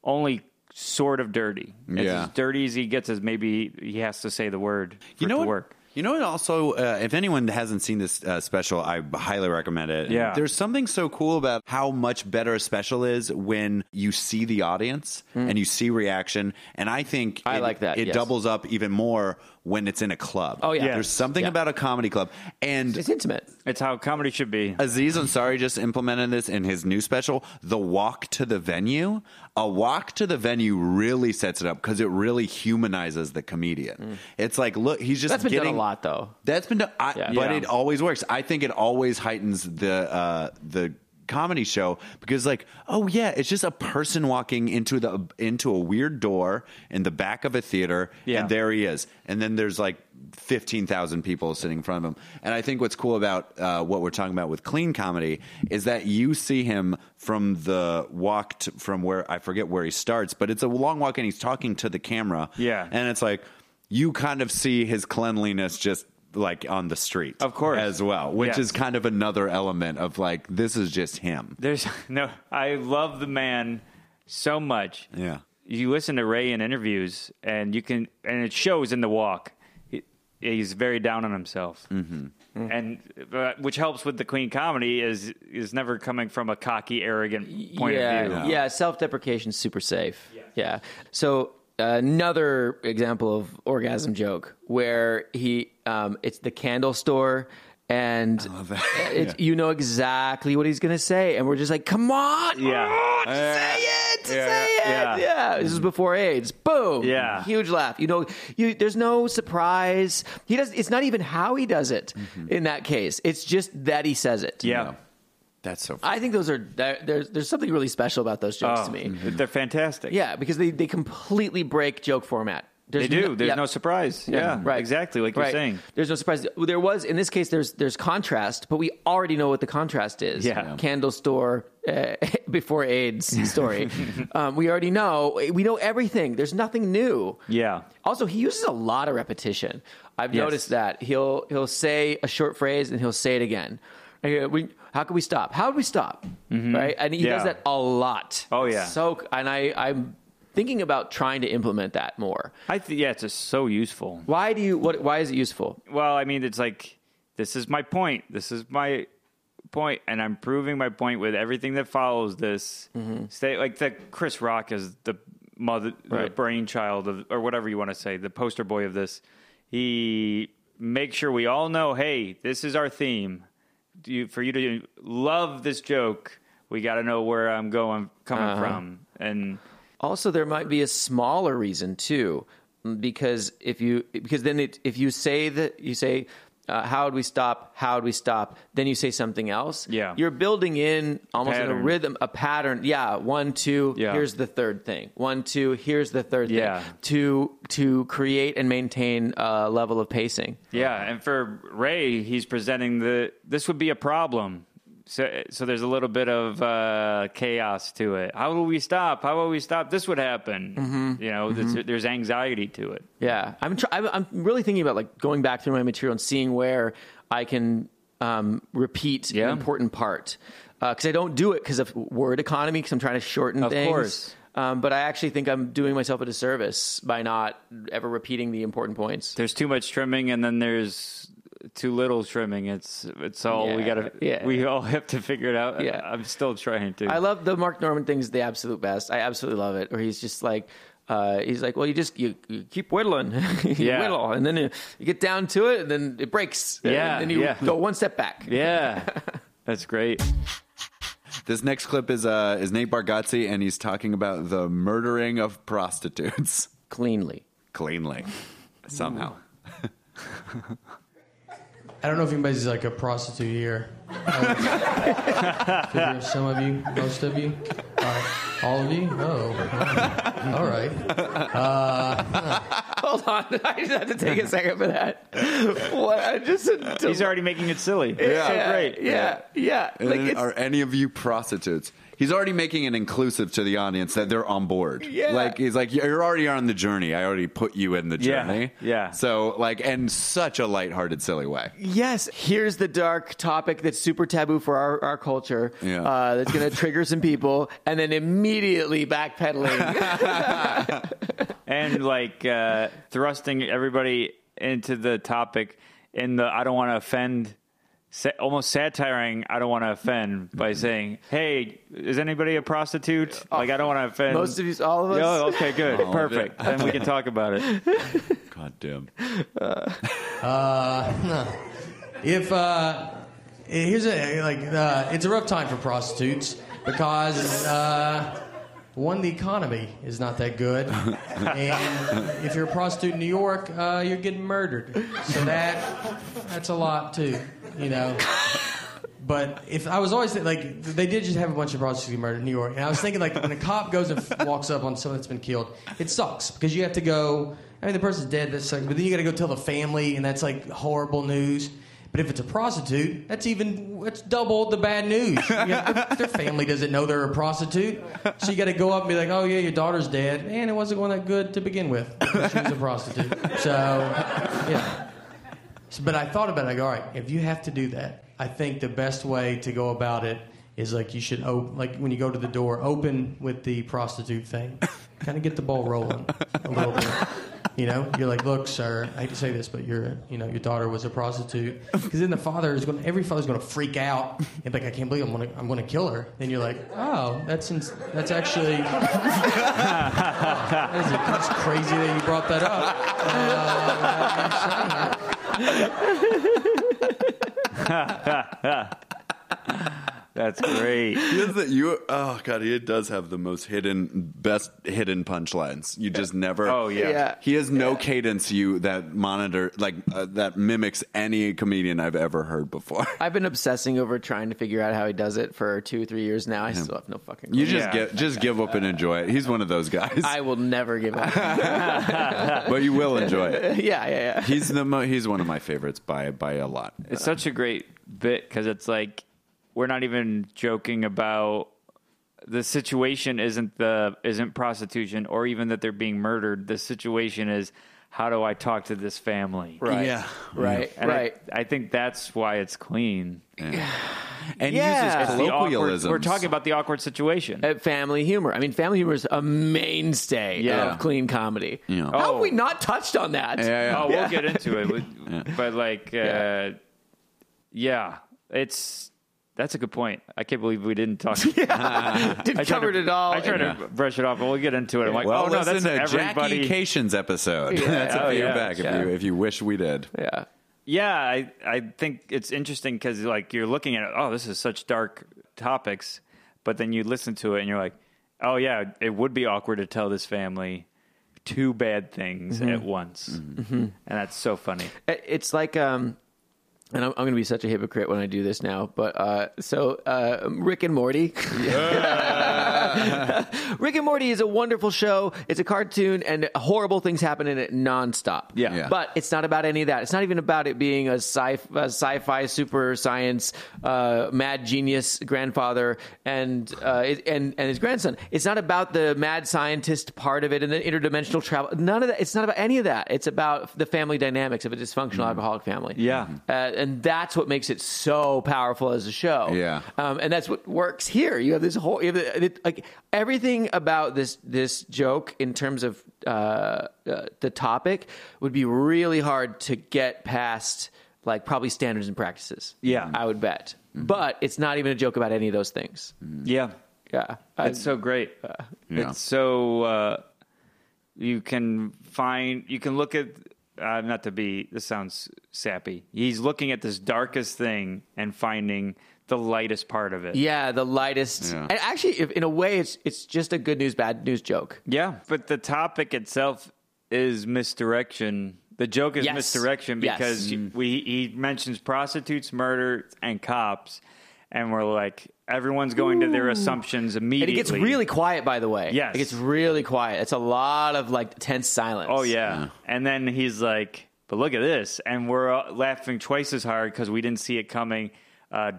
D: only sort of dirty. It's
E: Yeah.
D: as dirty as he gets as maybe he has to say the word for
E: You know
D: it to
E: what?
D: work.
E: You know what? Also, uh, if anyone hasn't seen this uh, special, I highly recommend it.
D: Yeah.
E: there's something so cool about how much better a special is when you see the audience and you see reaction. And I think
C: I
E: it-
C: like that,
E: It
C: yes.
E: doubles up even more when it's in a club.
C: Oh, yeah.
D: Yeah.
E: there's something
C: Yeah.
E: about a comedy club, and
C: It's intimate.
D: It's how comedy should be.
E: Aziz Ansari just implemented this in his new special, The Walk to the Venue. A walk to the venue really sets it up because it really humanizes the comedian. It's like, look, he's just
C: Mm. That's been
E: getting
C: done a lot though.
E: That's been done, I,
C: Yeah.
E: but
D: Yeah.
E: it always works. I think it always heightens the uh, the comedy show because, like, oh yeah, it's just a person walking into the into a weird door in the back of a theater,
D: Yeah.
E: and there he is, and then there's like fifteen thousand people sitting in front of him. And I think what's cool about uh, what we're talking about with clean comedy is that you see him from the walk to, from where I forget where he starts, but it's a long walk, and he's talking to the camera,
D: Yeah.
E: and it's like you kind of see his cleanliness just like on the street
D: Of course.
E: as well which
D: Yes.
E: is kind of another element of like this is just him
D: There's no. I love the man so much.
E: yeah
D: you listen to Ray in interviews, and you can, and it shows in the walk. He, he's very down on himself, mm-hmm. and uh, which helps with the clean comedy is is never coming from a cocky, arrogant point
C: yeah,
D: of view.
C: Yeah, self deprecation is super safe. Yeah. So another example of orgasm joke where he um, it's the candle store and it, you know exactly what he's gonna say and we're just like come on
D: Yeah.
C: oh,
D: Yeah.
C: say it
D: Yeah.
C: say it
D: Yeah.
C: yeah. this is before AIDS boom
D: Yeah.
C: huge laugh you know you there's no surprise he does it's not even how he does it in that case it's just that he says it
D: Yeah.
E: That's so Funny.
C: I think those are there's there's something really special about those jokes
D: Oh,
C: to me.
D: they're fantastic.
C: Yeah, because they, they completely break joke format. There's
D: They do.
C: no-
D: There's
C: yeah.
D: no surprise. Yeah,
C: right.
D: Exactly like you're
C: Right.
D: saying.
C: There's no surprise. There was in this case. There's there's contrast, but we already know what the contrast is.
D: Yeah.
C: candle store uh, before AIDS story. um, we already know. We know everything. There's nothing new.
D: Yeah.
C: Also, he uses a lot of repetition. I've
D: Yes.
C: noticed that he'll he'll say a short phrase and he'll say it again. We- how can we stop? How do we stop? Right, and he does
D: Mm-hmm.
C: That a lot.
D: Oh, yeah.
C: So, and I I'm thinking about trying to implement that more.
D: I think yeah, it's just so useful.
C: Why do you? What? Why is it useful?
D: Well, I mean, it's like this is my point. This is my point, and I'm proving my point with everything that follows this. Stay like that. Chris Rock is the mother, the brainchild of, or whatever you want to say, the poster boy of this. He makes sure we all know, hey, this is our theme. You, for you to love this joke, we got to know where I'm going, coming
C: Uh-huh.
D: from, and
C: Also, there might be a smaller reason too, because if you because then it, if you say that you say. Uh, how would we stop? How would we stop? Then you say something else.
D: Yeah.
C: you're building in almost in a rhythm, a pattern. Yeah, one, two.
D: Yeah.
C: Here's the third thing. One, two. Here's the third
D: Yeah.
C: thing. To to create and maintain a level of pacing.
D: Yeah, and for Ray, he's presenting the this would be a problem. So, so there's a little bit of uh, chaos to it. How will we stop? How will we stop? This would happen.
C: Mm-hmm.
D: You know, there's, there's anxiety to it.
C: Yeah, I'm. Try- I'm, I'm really thinking about like going back through my material and seeing where I can um, repeat
D: Yeah.
C: an important part because I don't do it because of word economy because I'm trying to shorten
D: Of
C: things.
D: course.
C: Um, but I actually think I'm doing myself a disservice by not ever repeating the important points.
D: There's too much trimming, and then there's too little trimming. It's it's all we gotta.
C: yeah.
D: We all have to figure it out.
C: Yeah.
D: I'm still trying to.
C: I love the Mark Normand thing is the absolute best. I absolutely love it. Where he's just like, Uh, he's like, well, you just you, you keep whittling, you
D: Yeah.
C: whittle, and then you, you get down to it, and then it breaks.
D: Yeah,
C: and then you
D: yeah.
C: go one step back.
D: Yeah, that's great.
E: This next clip is uh, is Nate Bargatze, and he's talking about the murdering of prostitutes
C: Cleanly.
E: cleanly, somehow.
H: I don't know if anybody's like a prostitute here. Uh, some of you, most of you, all, right. all of you. Oh, all right.
C: Hold on, I just have to take a second for that. What? I just
D: He's already making it silly. It's
C: yeah,
D: so great.
C: Yeah, yeah.
E: And
C: Like
E: are any of you prostitutes? He's already making it inclusive to the audience that they're on board.
C: Yeah.
E: Like he's like you're already on the journey. I already put you in the journey.
D: yeah. yeah.
E: So like, and such a lighthearted, silly way.
C: Yes, here's the dark topic that's super taboo for our, our culture.
E: Yeah.
C: Uh, that's going to trigger some people, and then immediately backpedaling.
D: and like uh, thrusting everybody into the topic in the I don't want to offend, sa- almost satiring I don't want to offend by saying, "Hey, is anybody a prostitute?" Like I don't want to offend
C: Most of you, all of us.
D: Oh, okay, good,
E: All
D: perfect. Then we can talk about it.
E: God damn.
H: If uh, here's a like, uh, it's a rough time for prostitutes because uh, one, the economy is not that good, and if you're a prostitute in New York, uh, you're getting murdered. So that that's a lot too, you know. But if I was always like, they did just have a bunch of prostitutes get murdered in New York, and I was thinking like when a cop goes and f- walks up on someone that's been killed, it sucks because you have to go. I mean, the person's dead, that sucks, but then you got to go tell the family, and that's like horrible news. But if it's a prostitute, that's even that's double the bad news. You know, their, their family doesn't know they're a prostitute, so you got to go up and be like, "Oh yeah, your daughter's dead, and it wasn't going that good to begin with. She was a prostitute." So, yeah. So, but I thought about it. I go, all right, if you have to do that, I think the best way to go about it is like you should open, like when you go to the door, open with the prostitute thing, kind of get the ball rolling a little bit. You know, you're like, look, sir, I hate to say this, but you're, you know, your daughter was a prostitute. Because then the father is going, to every father's going to freak out and be like, I can't believe I'm going to, I'm going to kill her. Then you're like, oh, that's, ins- that's actually, that is, that's crazy that you brought that up. Uh, Ha ha ha ha.
D: That's great.
E: He has the, you, oh god, he does have the most hidden, best hidden punchlines. You just never.
D: Oh yeah.
C: Yeah.
E: He has no cadence you that monitor like uh, that mimics any comedian I've ever heard before.
C: I've been obsessing over trying to figure out how he does it for two, three years now. I still have no fucking.
E: You just
D: Yeah.
E: get just give up and enjoy it. He's one of those guys,
C: I will never give up.
E: but you will enjoy it.
C: yeah, yeah, yeah.
E: He's the mo- he's one of my favorites by by a lot.
D: It's such a great bit because it's like we're not even joking about the situation isn't the isn't prostitution or even that they're being murdered. The situation is how do I talk to this family?
C: Right.
E: Yeah.
C: Right.
D: And
C: right.
D: I, I think that's why it's clean.
E: And
C: Yeah.
E: uses
C: It's
D: The awkward,
E: colloquialisms.
D: we're talking about the awkward situation.
C: Uh, family humor. I mean, family humor is a mainstay
D: Yeah.
C: of clean comedy.
E: Yeah.
C: How have
D: Oh.
C: we not touched on that?
E: Yeah, yeah.
D: Oh, we'll get into it. But like, uh,
C: Yeah.
D: yeah. it's that's a good point. I can't believe we didn't talk.
C: Did
D: I tried
C: covered
D: to,
C: it all.
D: I tried to brush it off, but we'll get into it. I'm like,
E: well,
D: oh no, that's
E: to
D: everybody.
E: Jackie Kashian's episode.
C: Yeah.
E: That's a
D: Oh,
E: few
D: yeah.
E: back
C: Yeah.
E: if you if you wish we did.
C: yeah.
D: Yeah, I I think it's interesting because like you're looking at it, oh, this is such dark topics, but then you listen to it and you're like, oh yeah, it would be awkward to tell this family two bad things
C: Mm-hmm.
D: at once, and that's so funny.
C: It's like um and I'm, I'm going to be such a hypocrite when I do this now, but uh, so uh, Rick and Morty. Rick and Morty is a wonderful show. It's a cartoon, and horrible things happen in it nonstop.
D: Yeah.
E: Yeah.
C: but it's not about any of that. It's not even about it being a, sci- a sci-fi, super science, uh, mad genius grandfather and uh, it- and and his grandson. It's not about the mad scientist part of it and the interdimensional travel. None of that. It's not about any of that. It's about the family dynamics of a dysfunctional alcoholic family.
D: Yeah.
C: Uh, and that's what makes it so powerful as a show.
E: Yeah.
C: Um, and that's what works here. You have this whole, you have the, it, like everything about this this joke in terms of uh, uh, the topic would be really hard to get past, like probably standards and practices.
D: Yeah.
C: I would bet. But it's not even a joke about any of those things.
D: Yeah,
C: Yeah, I-
D: it's so great.
E: Yeah.
D: It's so uh, You can find. You can look at. Uh, not to be. This sounds sappy. He's looking at this darkest thing and finding the lightest part of it.
C: Yeah, the lightest.
E: Yeah.
C: And actually, if, in a way, it's it's just a good news, bad news joke.
D: Yeah, but the topic itself is misdirection. The joke is
C: Yes.
D: misdirection
C: Yes.
D: because we he mentions prostitutes, murder, and cops, and we're like everyone's going to their assumptions immediately.
C: And
D: immediately.
C: it gets really quiet, by the way.
D: Yes.
C: it gets really quiet. It's a lot of like tense silence.
D: Oh yeah. and then he's like, "But look at this," and we're uh, laughing twice as hard because we didn't see it coming, uh,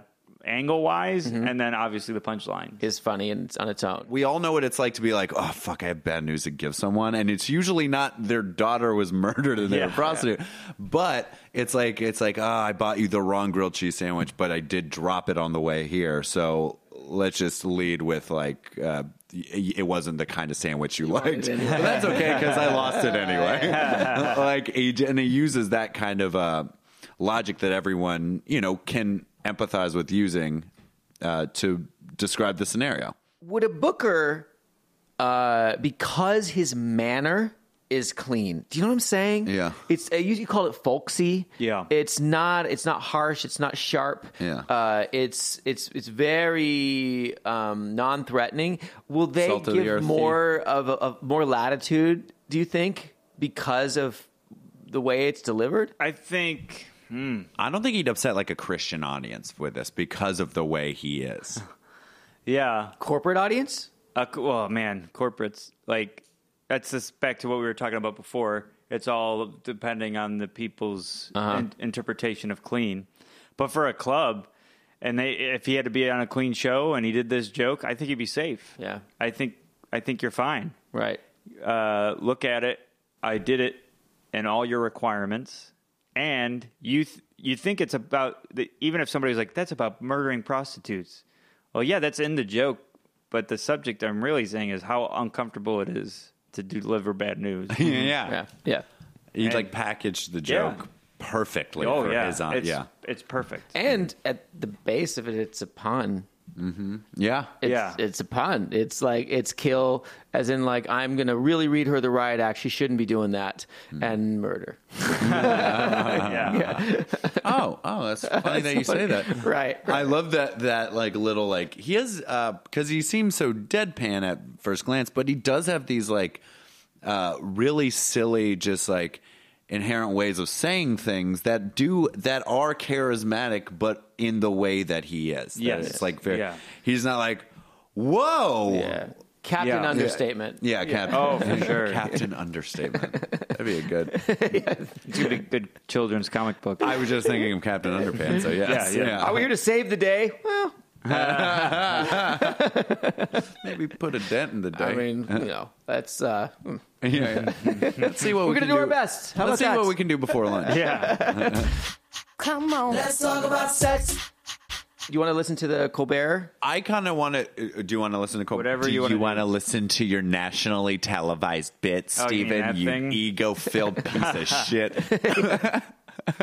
D: angle wise, and then obviously the punchline.
C: is funny and it's on its own.
E: We all know what it's like to be like, oh fuck, I have bad news to give someone, and it's usually not their daughter was murdered and they're a
D: Yeah.
E: prostitute, but it's like it's like, oh, I bought you the wrong grilled cheese sandwich, but I did drop it on the way here, so let's just lead with like. Uh, it wasn't the kind of sandwich you liked. But that's okay because I lost it anyway. like, and he uses that kind of uh, logic that everyone you know can empathize with using uh, to describe the scenario.
C: Would a booker, uh, because his manner is clean, do you know what I'm saying?
E: Yeah.
C: it's uh, you, you call it folksy.
D: Yeah.
C: it's not. It's not harsh. It's not sharp.
E: Yeah.
C: uh, it's it's it's very um, non-threatening. Will they
E: Salt of the
C: give more of, a, of more latitude? Do you think because of the way it's delivered?
D: I think.
E: I don't think he'd upset like a Christian audience with this because of the way he is.
D: Yeah.
C: Corporate audience?
D: Uh, well, man, corporates like that's just back to what we were talking about before. It's all depending on the people's
C: Uh-huh.
D: in- interpretation of clean. But for a club, and they if he had to be on a clean show and he did this joke, I think he'd be safe.
C: Yeah.
D: I think I think you're fine.
C: Right.
D: Uh, look at it. I did it, and all your requirements, and you th- you think it's about the, even if somebody's like that's about murdering prostitutes. Well, yeah, that's in the joke, but the subject I'm really saying is how uncomfortable it is to deliver bad news.
E: yeah.
C: Yeah. Yeah.
E: He'd
D: And-
E: like package the
D: Yeah.
E: joke perfectly
D: oh
E: for
D: yeah,
E: his on.
D: it's,
E: Yeah.
D: it's perfect.
C: And at the base of it, it's a pun.
E: Yeah.
C: It's,
D: Yeah.
C: it's a pun. It's like it's kill, as in like I'm gonna really read her the riot act. She shouldn't be doing that, and murder.
D: yeah.
E: Oh, oh, that's funny that you say that.
C: Right.
E: I love that that like little like he has uh because he seems so deadpan at first glance, but he does have these like uh really silly, just like inherent ways of saying things that do that are charismatic, but in the way that he is. That
D: Yes.
E: it's like very.
D: Yeah.
E: He's not like whoa.
C: Yeah. Captain
D: Yeah.
C: understatement.
E: Yeah, Captain.
D: Oh, for sure.
E: Captain understatement. That'd be a good.
D: It's a good, good children's comic book.
E: I was just thinking of Captain Underpants. So yes,
D: Yeah, yeah.
C: Are we here to save the day? Well,
E: maybe put a dent in the day.
C: I mean, you know, that's uh, hmm.
E: yeah, yeah. Let's see what
C: we're
E: we
C: gonna
E: can
C: do our best. How
E: Let's see
C: that?
E: what we can do before lunch.
D: yeah.
A: Come on.
C: Let's talk about sex. Do you want to listen to the Colbert?
E: I kind of want to. Do you want to listen to Colbert?
D: Whatever
E: do
D: you wanna
E: want to listen to your nationally televised bit,
D: Oh, you
E: Steven? You, ego-filled piece of shit.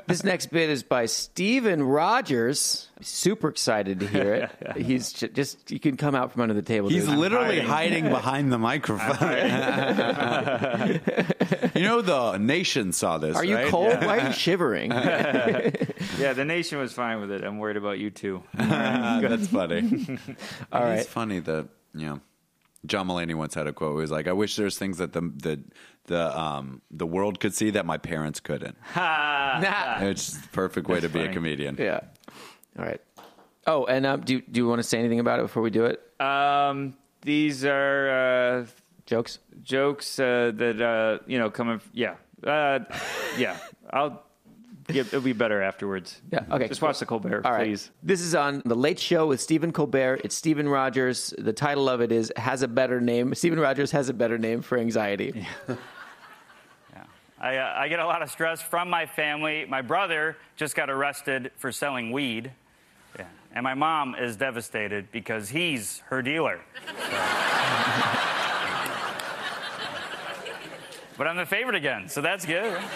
C: This next bit is by Steven Rogers. Super excited to hear it. He's just, you can come out from under the table.
E: He's
C: dude.
E: literally
D: hiding.
E: hiding behind the microphone. you know, the nation saw this.
C: Are you
E: right?
C: cold? Why are you shivering?
D: yeah, the nation was fine with it. I'm worried about you too.
E: That's funny.
C: All right.
E: It's funny that you know John Mulaney once had a quote. He was like, "I wish there's things that the the the um the world could see that my parents couldn't."
C: Nah.
E: It's the perfect way to be a comedian.
C: Yeah. All right. Oh, and um, do do you want to say anything about it before we do it?
D: Um, these are uh,
C: Jokes.
D: jokes uh, that uh, you know coming. Yeah, uh, yeah. I'll. Yeah, it'll be better afterwards.
C: Yeah, okay,
D: Just watch the Colbert,
C: All right.
D: please.
C: This is on the Late Show with Stephen Colbert. It's Stephen Rogers. The title of it is "Has a Better Name." Stephen Rogers has a better name for anxiety.
I: I, uh, I get a lot of stress from my family. My brother just got arrested for selling weed. Yeah. And my mom is devastated because he's her dealer. but I'm the favorite again, so that's good.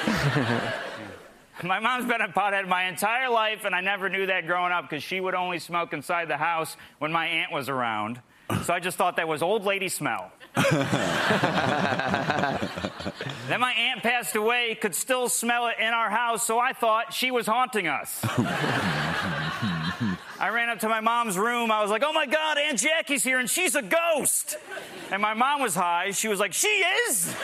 I: My mom's been a pothead my entire life, and I never knew that growing up because she would only smoke inside the house when my aunt was around. So I just thought that was old lady smell. Then my aunt passed away, could still smell it in our house, so I thought she was haunting us. I ran up to my mom's room. I was like, oh my God, Aunt Jackie's here and she's a ghost. And my mom was high. She was like, she is?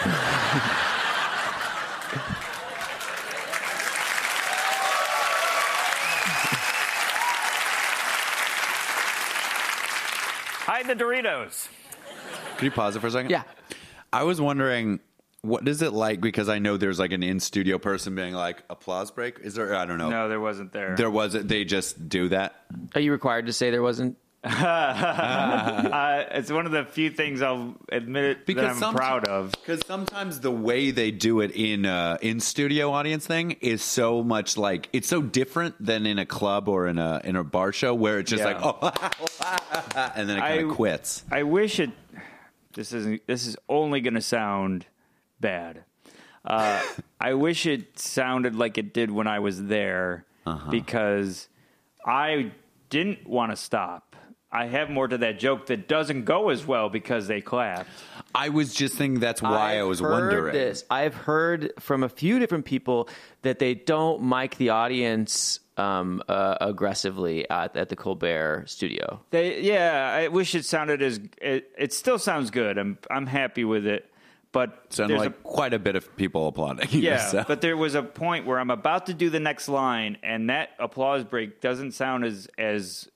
I: Hide the Doritos.
E: Could you pause it for a second?
C: Yeah.
E: I was wondering, what is it like? Because I know there's like an in studio person being like, applause break. Is there? I don't know.
D: No, there wasn't there.
E: There was it. They just do that.
C: Are you required to say there wasn't?
D: uh, it's one of the few things I'll admit that I'm
E: somet-
D: proud of.
E: Because sometimes the way they do it in uh, in studio audience thing is so much like it's so different than in a club or in a in a bar show where it's just
D: Yeah.
E: like oh, and then it kind of quits.
D: I wish it. This isn't. This is only going to sound bad. Uh, I wish it sounded like it did when I was there
E: Uh-huh.
D: because I didn't want to stop. I have more to that joke that doesn't go as well because they clapped.
E: I was just thinking that's why I
C: I've
E: was
C: heard
E: wondering.
C: This. I've heard from a few different people that they don't mic the audience um, uh, aggressively at, at the Colbert studio.
D: They, yeah, I wish it sounded as. It, it still sounds good. I'm I'm happy with it, but
E: Sounded
D: there's
E: like quite a bit of people applauding.
D: Yeah,
E: So-
D: but there was a point where I'm about to do the next line, and that applause break doesn't sound as as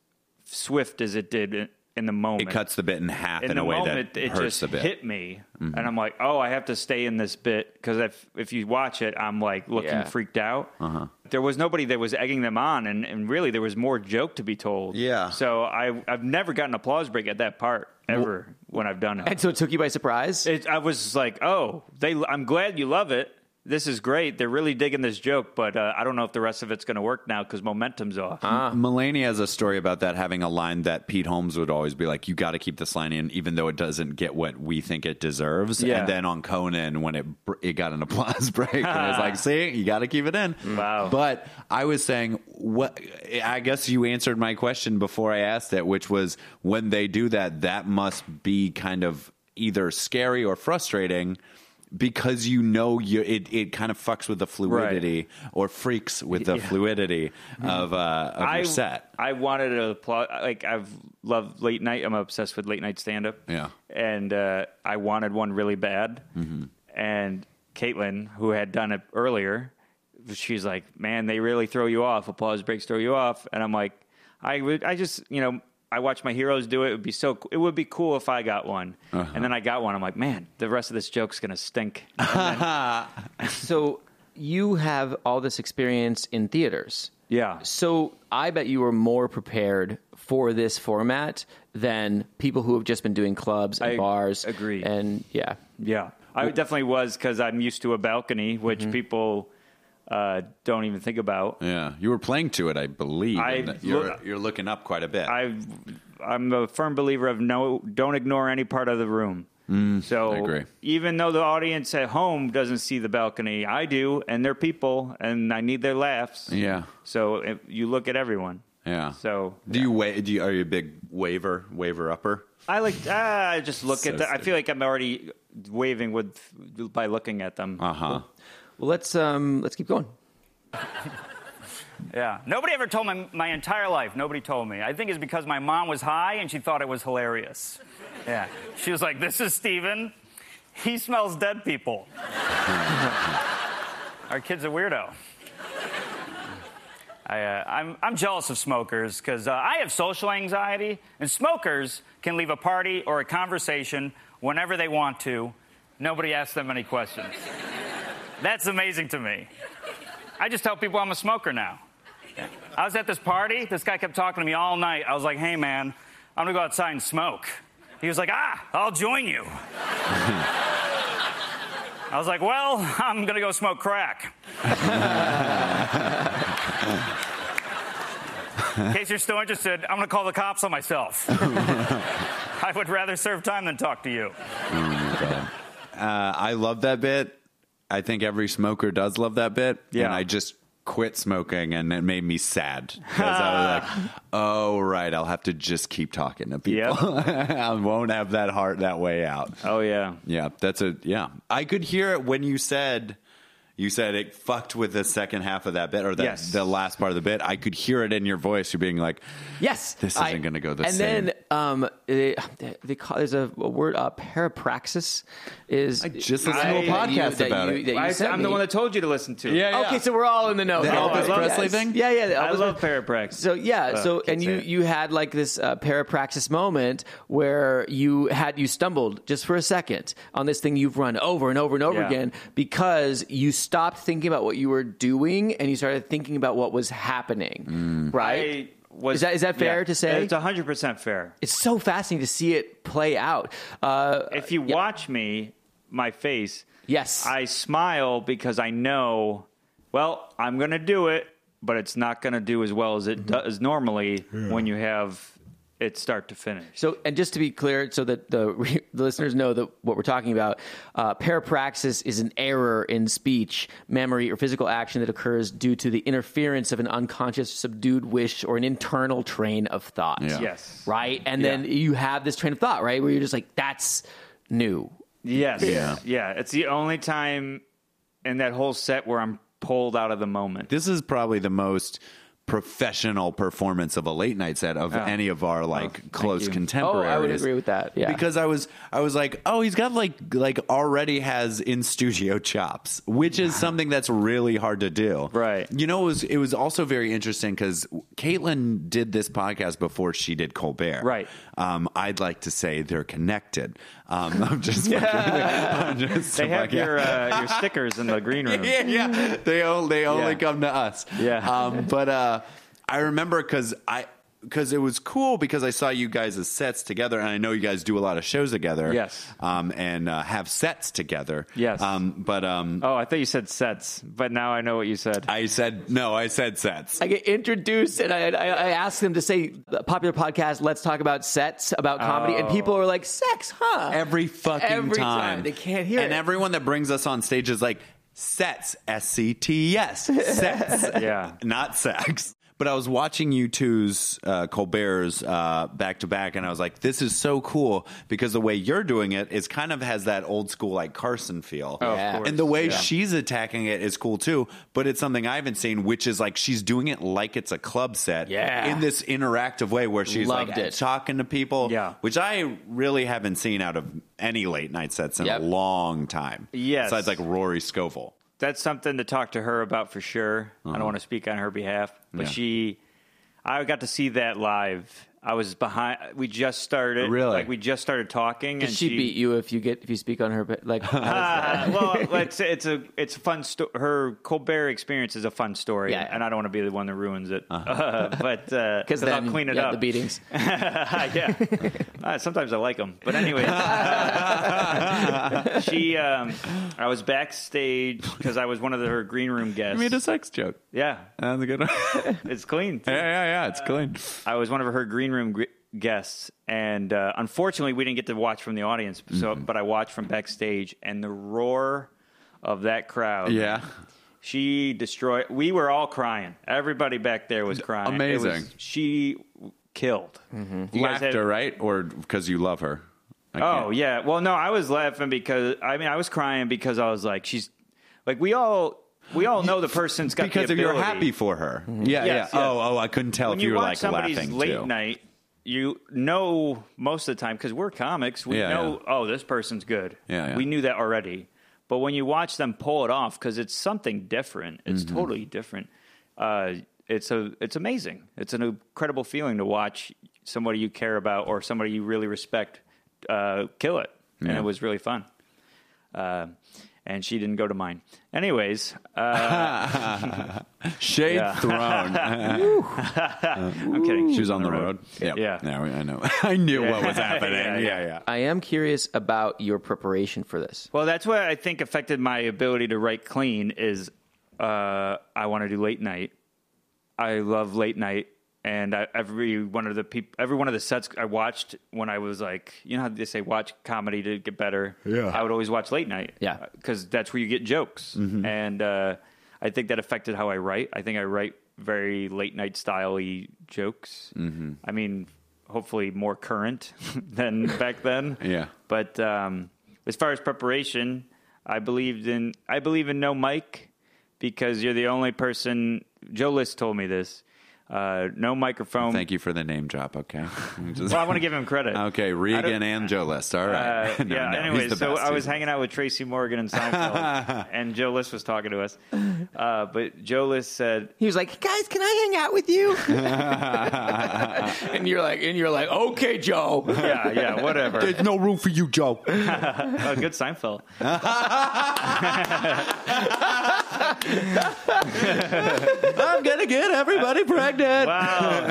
D: swift as it did in, in the moment.
E: it cuts the bit in half in,
D: in the
E: a way
D: moment,
E: that
D: it
E: hurts
D: just
E: the bit.
D: hit me,
E: Mhm.
D: and I'm like, "Oh, I have to stay in this bit." Because if if you watch it, I'm like looking
C: Yeah.
D: freaked out.
E: Uh-huh.
D: There was nobody that was egging them on, and, and really there was more joke to be told.
E: Yeah.
D: So I I've never gotten applause break at that part ever when I've done it.
C: And so it took you by surprise?
D: It, I was like, oh, they. I'm glad you love it. This is great. They're really digging this joke, but uh, I don't know if the rest of it's going to work now because momentum's off.
E: Mulaney has a story about that having a line that Pete Holmes would always be like, "You got to keep this line in, even though it doesn't get what we think it deserves."
D: Yeah.
E: And then on Conan, when it it got an applause break, and it's like, "See, you got to keep it in."
D: Wow.
E: But I was saying, what? I guess you answered my question before I asked it, which was when they do that, that must be kind of either scary or frustrating. Because you know you it, it kind of fucks with the fluidity or freaks with the
D: Yeah. Mm-hmm.
E: fluidity of uh, of
D: I,
E: your set.
D: I wanted to applaud. Like I've loved late night. I'm obsessed with late night stand up.
E: Yeah.
D: and uh, I wanted one really bad. And Caitlin, who had done it earlier, she's like, "Man, they really throw you off. Applause breaks throw you off." And I'm like, "I would, I just, you know." I watch my heroes do it. It would be so. It would be cool if I got one. And then I got one. I'm like, man, the rest of this joke's gonna stink.
C: so you have all this experience in theaters.
D: Yeah.
C: So I bet you were more prepared for this format than people who have just been doing clubs and
D: I
C: bars.
D: agree.
C: And yeah.
D: Yeah, I definitely was because I'm used to a balcony, which
E: Mm-hmm.
D: people uh, don't even think about.
E: Yeah, you were playing to it, I believe.
D: I
E: you're
D: look-
E: you're looking up quite a bit.
D: I, I'm a firm believer of no, don't ignore any part of the room. so
E: Mm, I agree.
D: even though the audience at home doesn't see the balcony, I do, and they're people, and I need their laughs.
E: yeah,
D: So if you look at everyone.
E: yeah.
D: So
E: do you wa- Do you are you a big waver waver upper?
D: I like ah, I just look
E: So
D: at that. I feel like I'm already waving with by looking at them.
E: Uh huh.
C: Well, let's um, let's keep going.
I: Yeah. Nobody ever told me my entire life. Nobody told me. I think it's because my mom was high and she thought it was hilarious. Yeah. She was like, "This is Steven. He smells dead people." Our kid's a weirdo. I, uh, I'm, I'm jealous of smokers because uh, I have social anxiety, and smokers can leave a party or a conversation whenever they want to. Nobody asks them any questions. That's amazing to me. I just tell people I'm a smoker now. I was at this party. This guy kept talking to me all night. I was like, hey, man, I'm going to go outside and smoke. He was like, ah, I'll join you. I was like, well, I'm going to go smoke crack. In case you're still interested, I'm going to call the cops on myself. I would rather serve time than talk to you.
E: Uh, I love that bit. I think every smoker does love that bit.
D: Yeah.
E: And I just quit smoking, and it made me sad because I was like, "Oh, right, I'll have to just keep talking to people. I won't have that heart that way out."
D: Oh yeah.
E: Yeah, that's a yeah. I could hear it when you said you said it fucked with the second half of that bit or the,
D: Yes.
E: the last part of the bit. I could hear it in your voice. You're being like,
C: Yes,
E: This isn't gonna go the
C: and
E: same.
C: then um, they, they call, there's a, a word uh, parapraxis is
E: I just listened to a
C: that you-
E: podcast
C: that
E: about
C: you-
E: it.
C: that you
D: I,
C: sent
D: am the one that told you to listen to.
E: Yeah,
C: Okay, so we're all in the know.
E: The
C: Yeah,
E: Elvis Presley
C: yes.
E: thing?
C: Yeah, yeah. the
D: I
C: Elvis
D: love parapraxis.
C: So yeah,
D: Uh,
C: so and you
D: it.
C: you had like this uh, parapraxis moment where you had you stumbled just for a second on this thing you've run over and over and over
D: Yeah.
C: again because you stopped thinking about what you were doing and you started thinking about what was happening. Right?
D: I was,
C: is that is that fair
D: yeah.
C: to say?
D: It's 100% fair.
C: it's so fascinating to see it play out. Uh,
D: If you
C: yeah.
D: watch me, my face,
C: Yes.
D: I smile because I know, well, I'm going to do it, but it's not going to do as well as it
C: Mm-hmm.
D: does normally when you have it start to finish.
C: So, and just to be clear, so that the, the listeners know that what we're talking about, uh, parapraxis is an error in speech, memory, or physical action that occurs due to the interference of an unconscious, subdued wish or an internal train of thought.
E: Yeah.
D: Yes.
C: Right, and then
D: Yeah.
C: you have this train of thought, right, where you're just like, "That's new."
D: Yes.
E: Yeah.
D: Yeah. It's the only time in that whole set where I'm pulled out of the moment.
E: this is probably the most professional performance of a late night set of
D: Oh.
E: any of our like close
D: you.
C: Oh,
E: contemporaries.
C: I would agree with that. Yeah,
E: Because I was I was like, oh, he's got like like already has in studio chops, which is something that's really hard to do.
D: Right.
E: You know, it was it was also very interesting because Caitlin did this podcast before she did Colbert.
D: Right.
E: Um, I'd like to say they're connected. Um, I'm just, I'm just
D: They have
E: fucking-
D: your uh, your stickers in the green room.
E: yeah, yeah. They only they only
D: Yeah.
E: come to us.
D: Yeah.
E: Um, but uh, I remember because I because it was cool because I saw you guys' as sets together, and I know you guys do a lot of shows together.
D: Yes.
E: Um, and uh, have sets together.
D: Yes.
E: Um, but um,
D: Oh, I thought you said sets, but now I know what you said.
E: I said no. I said sets.
C: I get introduced and I, I, I ask them to say the popular podcast. Let's talk about sets about comedy, and people are like, "Sex, huh?"
E: Every fucking
C: Every
E: time.
C: time. They can't hear
E: And
C: it.
E: everyone that brings us on stage is like sets. S C T S. Sets.
D: Yeah.
E: Not sex. But I was watching you two's uh, Colbert's uh, back to back, and I was like, "This is so cool because the way you're doing it is kind of has that old school like Carson feel,
D: Oh,
C: Yeah.
D: course.
E: and the way
D: Yeah.
E: she's attacking it is cool too. But it's something I haven't seen, which is like she's doing it like it's a club set,
C: Yeah.
E: in this interactive way where she's
C: Loved
E: like
C: it.
E: talking to people,
D: Yeah.
E: which I really haven't seen out of any late night sets in
C: Yep.
E: a long time.
D: Yes.
E: besides like Rory Scovel.
D: That's something to talk to her about for sure. I don't want to speak on her behalf, but
E: Uh-huh. Yeah.
D: she, I got to see that live. I was behind. We just started.
E: Really?
D: Like we just started talking,
C: Does
D: and
C: she, beat you if you get if you speak on her? Like, how does that-
D: Uh, well, it's it's a it's a fun story. Her Colbert experience is a fun story,
C: Yeah.
D: and I don't want to be the one that ruins it. Uh, but because
C: because
D: I'll clean it up.
C: the beatings.
D: yeah. Uh, sometimes I like them, but anyway, she. Um, I was backstage because I was one of the, her green room guests.
E: You made a sex joke.
D: yeah,
E: That's a good one.
D: it's clean. too.
E: yeah, yeah. It's clean.
D: I was one of her green room gr- guests, and uh, unfortunately, we didn't get to watch from the audience. So,
E: Mm-hmm.
D: but I watched from backstage, and the roar of that crowd.
E: Yeah.
D: she destroyed. We were all crying. Everybody back there was crying. It was-
E: Amazing.
D: she killed.
E: Mm-hmm.
D: You guys had-
E: Laughter, right? Or because you love her? I
D: Oh
E: can't-
D: yeah. Well, no, I was laughing because I mean I was crying because I was like, she's like we all we all know the person's got
E: because
D: the
E: if you're happy for her. Yeah,
D: Yes,
E: yeah.
D: yes.
E: Oh, oh, I couldn't tell
D: when
E: if you,
D: you
E: were
D: watch
E: like
D: somebody's
E: laughing
D: late
E: too.
D: night, you know most of the time because we're comics, we
E: Yeah,
D: know oh this person's good.
E: Yeah, yeah.
D: we knew that already. But when you watch them pull it off, because it's something different, it's
E: Mm-hmm.
D: totally different. Uh, it's a it's amazing. It's an incredible feeling to watch somebody you care about or somebody you really respect uh, kill it, and it was really fun. Uh, and she didn't go to mine. Anyways, uh,
E: Shade
D: Yeah.
E: thrown.
D: I'm kidding.
E: she was on the road. Yeah,
D: Yeah.
E: yeah. I know. I knew what was happening.
D: Yeah,
E: yeah,
D: yeah.
E: yeah.
C: I am curious about your preparation for this.
D: Well, that's what I think affected my ability to write clean. Is uh, I want to do late night. I love late night, and I, every one of the people, every one of the sets I watched when I was like, you know how they say watch comedy to get better.
E: Yeah.
D: I would always watch late night.
C: Yeah.
D: because that's where you get jokes, and uh, I think that affected how I write. I think I write very late night styley jokes. Mm-hmm. I mean, hopefully more current than back then.
E: Yeah.
D: But um, as far as preparation, I believed in I believe in no mic because you're the only person. Joe List told me this. Uh, no microphone.
E: Thank you for the name drop. Okay.
D: Well, I want to give him credit.
E: Okay, Regan and Joe List. All right.
D: Uh,
E: No,
D: yeah.
E: no,
D: anyway, so
E: best.
D: I was hanging out with Tracy Morgan and Seinfeld, and Joe List was talking to us. Uh, but Joe List said,
C: He was like, "Guys, can I hang out with you?" and you're like, and you're like, "Okay, Joe."
D: "Yeah, yeah, whatever."
E: There's no room for you, Joe.
D: oh, good Seinfeld.
E: I'm gonna get everybody pregnant.
D: Wow.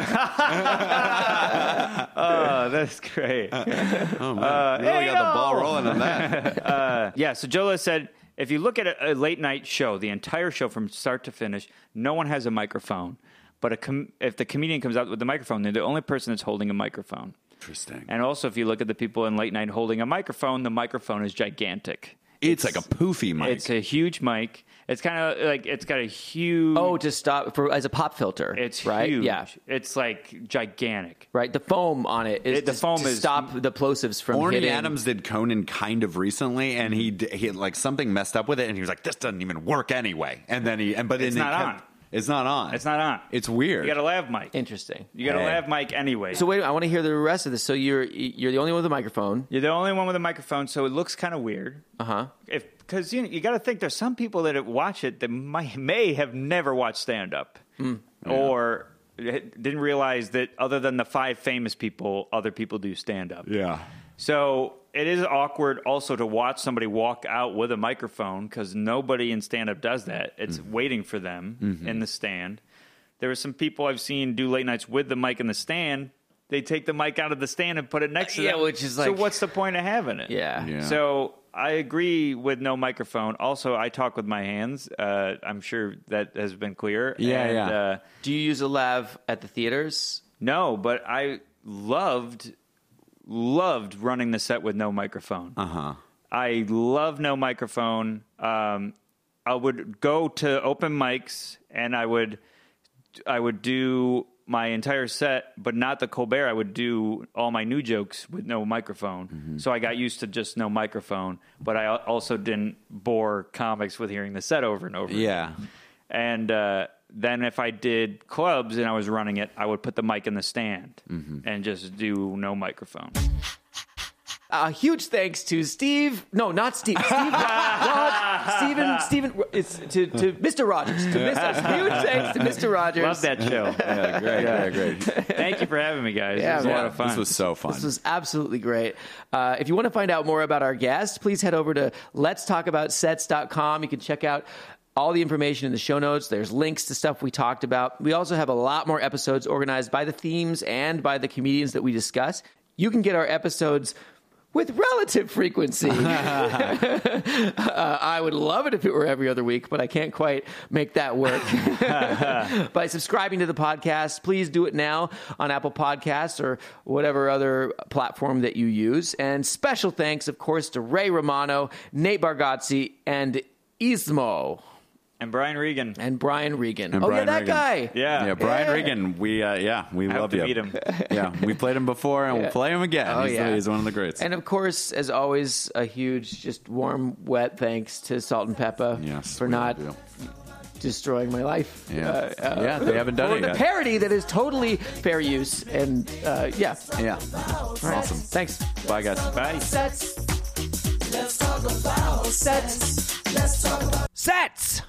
D: oh, that's great.
E: Oh man, uh, really got the ball rolling on that.
D: Uh, yeah, so Joe List said, if you look at a, a late night show, the entire show from start to finish, no one has a microphone. But a com- if the comedian comes out with the microphone, they're the only person that's holding a microphone.
E: Interesting.
D: And also, if you look at the people in late night holding a microphone, the microphone is gigantic.
E: It's like a poofy mic.
D: It's a huge mic. It's kind of like it's got a huge.
C: Oh, to stop for as a pop filter.
D: it's
C: right.
D: huge.
C: Yeah.
D: it's like gigantic.
C: Right. The foam on it is
D: It- the
C: to,
D: foam
C: to
D: is-
C: stop the plosives from
E: Orny
C: hitting.
E: Adams did Conan kind of recently, and he he had, like something messed up with it, and he was like, "This doesn't even work anyway." And then he and but
D: It's
E: then he
D: not
E: kept-
D: on.
E: It's not on.
D: It's not on.
E: It's weird.
D: You got a lav mic.
C: Interesting.
D: You got a
E: Hey.
D: lav mic anyway.
C: So wait, I want to hear the rest of this. So you're you're the only one with a microphone.
D: You're the only one with a microphone, so it looks kind of weird.
C: Uh huh.
D: If because you you got to think there's some people that watch it that might, may have never watched stand up or didn't realize that other than the five famous people, other people do stand up.
E: yeah.
D: So it is awkward also to watch somebody walk out with a microphone because nobody in stand up does that. It's
C: Mm-hmm.
D: waiting for them in the stand. There are some people I've seen do late nights with the mic in the stand. They take the mic out of the stand and put it next to
C: Yeah,
D: them.
C: which is like.
D: so what's the point of having it?
C: Yeah.
E: Yeah.
D: So I agree with no microphone. Also, I talk with my hands. Uh, I'm sure that has been clear.
E: Yeah,
D: And,
E: yeah.
D: Uh,
C: Do you use a lav at the theaters?
D: no, but I loved loved running the set with no microphone.
E: Uh huh.
D: I love no microphone. Um, I would go to open mics and I would I would do my entire set, but not the Colbert. I would do all my new jokes with no microphone. So I got used to just no microphone, but I also didn't bore comics with hearing the set over and over.
E: Yeah.
D: And uh, then if I did clubs and I was running it, I would put the mic in the stand and just do no microphone.
C: A huge thanks to Steve. No, not Steve. Steve. Rod, Steven. Steven. It's to, to Mr. Rogers. To Mr. Huge thanks to Mr. Rogers.
D: Love that show.
E: Yeah. Great. Great. Great.
D: Thank you for having me, guys.
C: Yeah,
D: it was a lot of fun.
E: This was so fun.
C: This was absolutely great. Uh, if you want to find out more about our guest, please head over to letstalkaboutsets.com. You can check out all the information in the show notes. There's links to stuff we talked about. We also have a lot more episodes organized by the themes and by the comedians that we discuss. You can get our episodes with relative frequency. uh, I would love it if it were every other week, but I can't quite make that work. By subscribing to the podcast, please do it now on Apple Podcasts or whatever other platform that you use. And special thanks, of course, to Ray Romano, Nate Bargatze, and Ismo
D: and Brian Regan.
C: and Brian Regan.
E: And
C: oh
E: Brian
C: yeah, that
E: Regan.
C: guy.
D: Yeah.
E: Yeah, Brian
C: Yeah.
E: Regan. We uh, yeah, we
D: I
E: love
D: to
E: you.
D: meet him.
E: yeah, we played him before, and we'll play him again.
C: Oh,
E: he's,
C: yeah.
E: he's one of the greats.
C: And of course, as always, a huge, just warm, wet thanks to Salt and Peppa
E: yes,
C: for not destroying my life.
E: Yeah,
C: Uh, uh,
E: yeah, they haven't done
C: for
E: it
C: the
E: yet.
C: parody that is totally fair use. And uh, yeah,
E: yeah,
C: awesome. Thanks.
E: bye guys.
D: Bye.
C: Sets. Let's talk about sets. Let's talk about sets.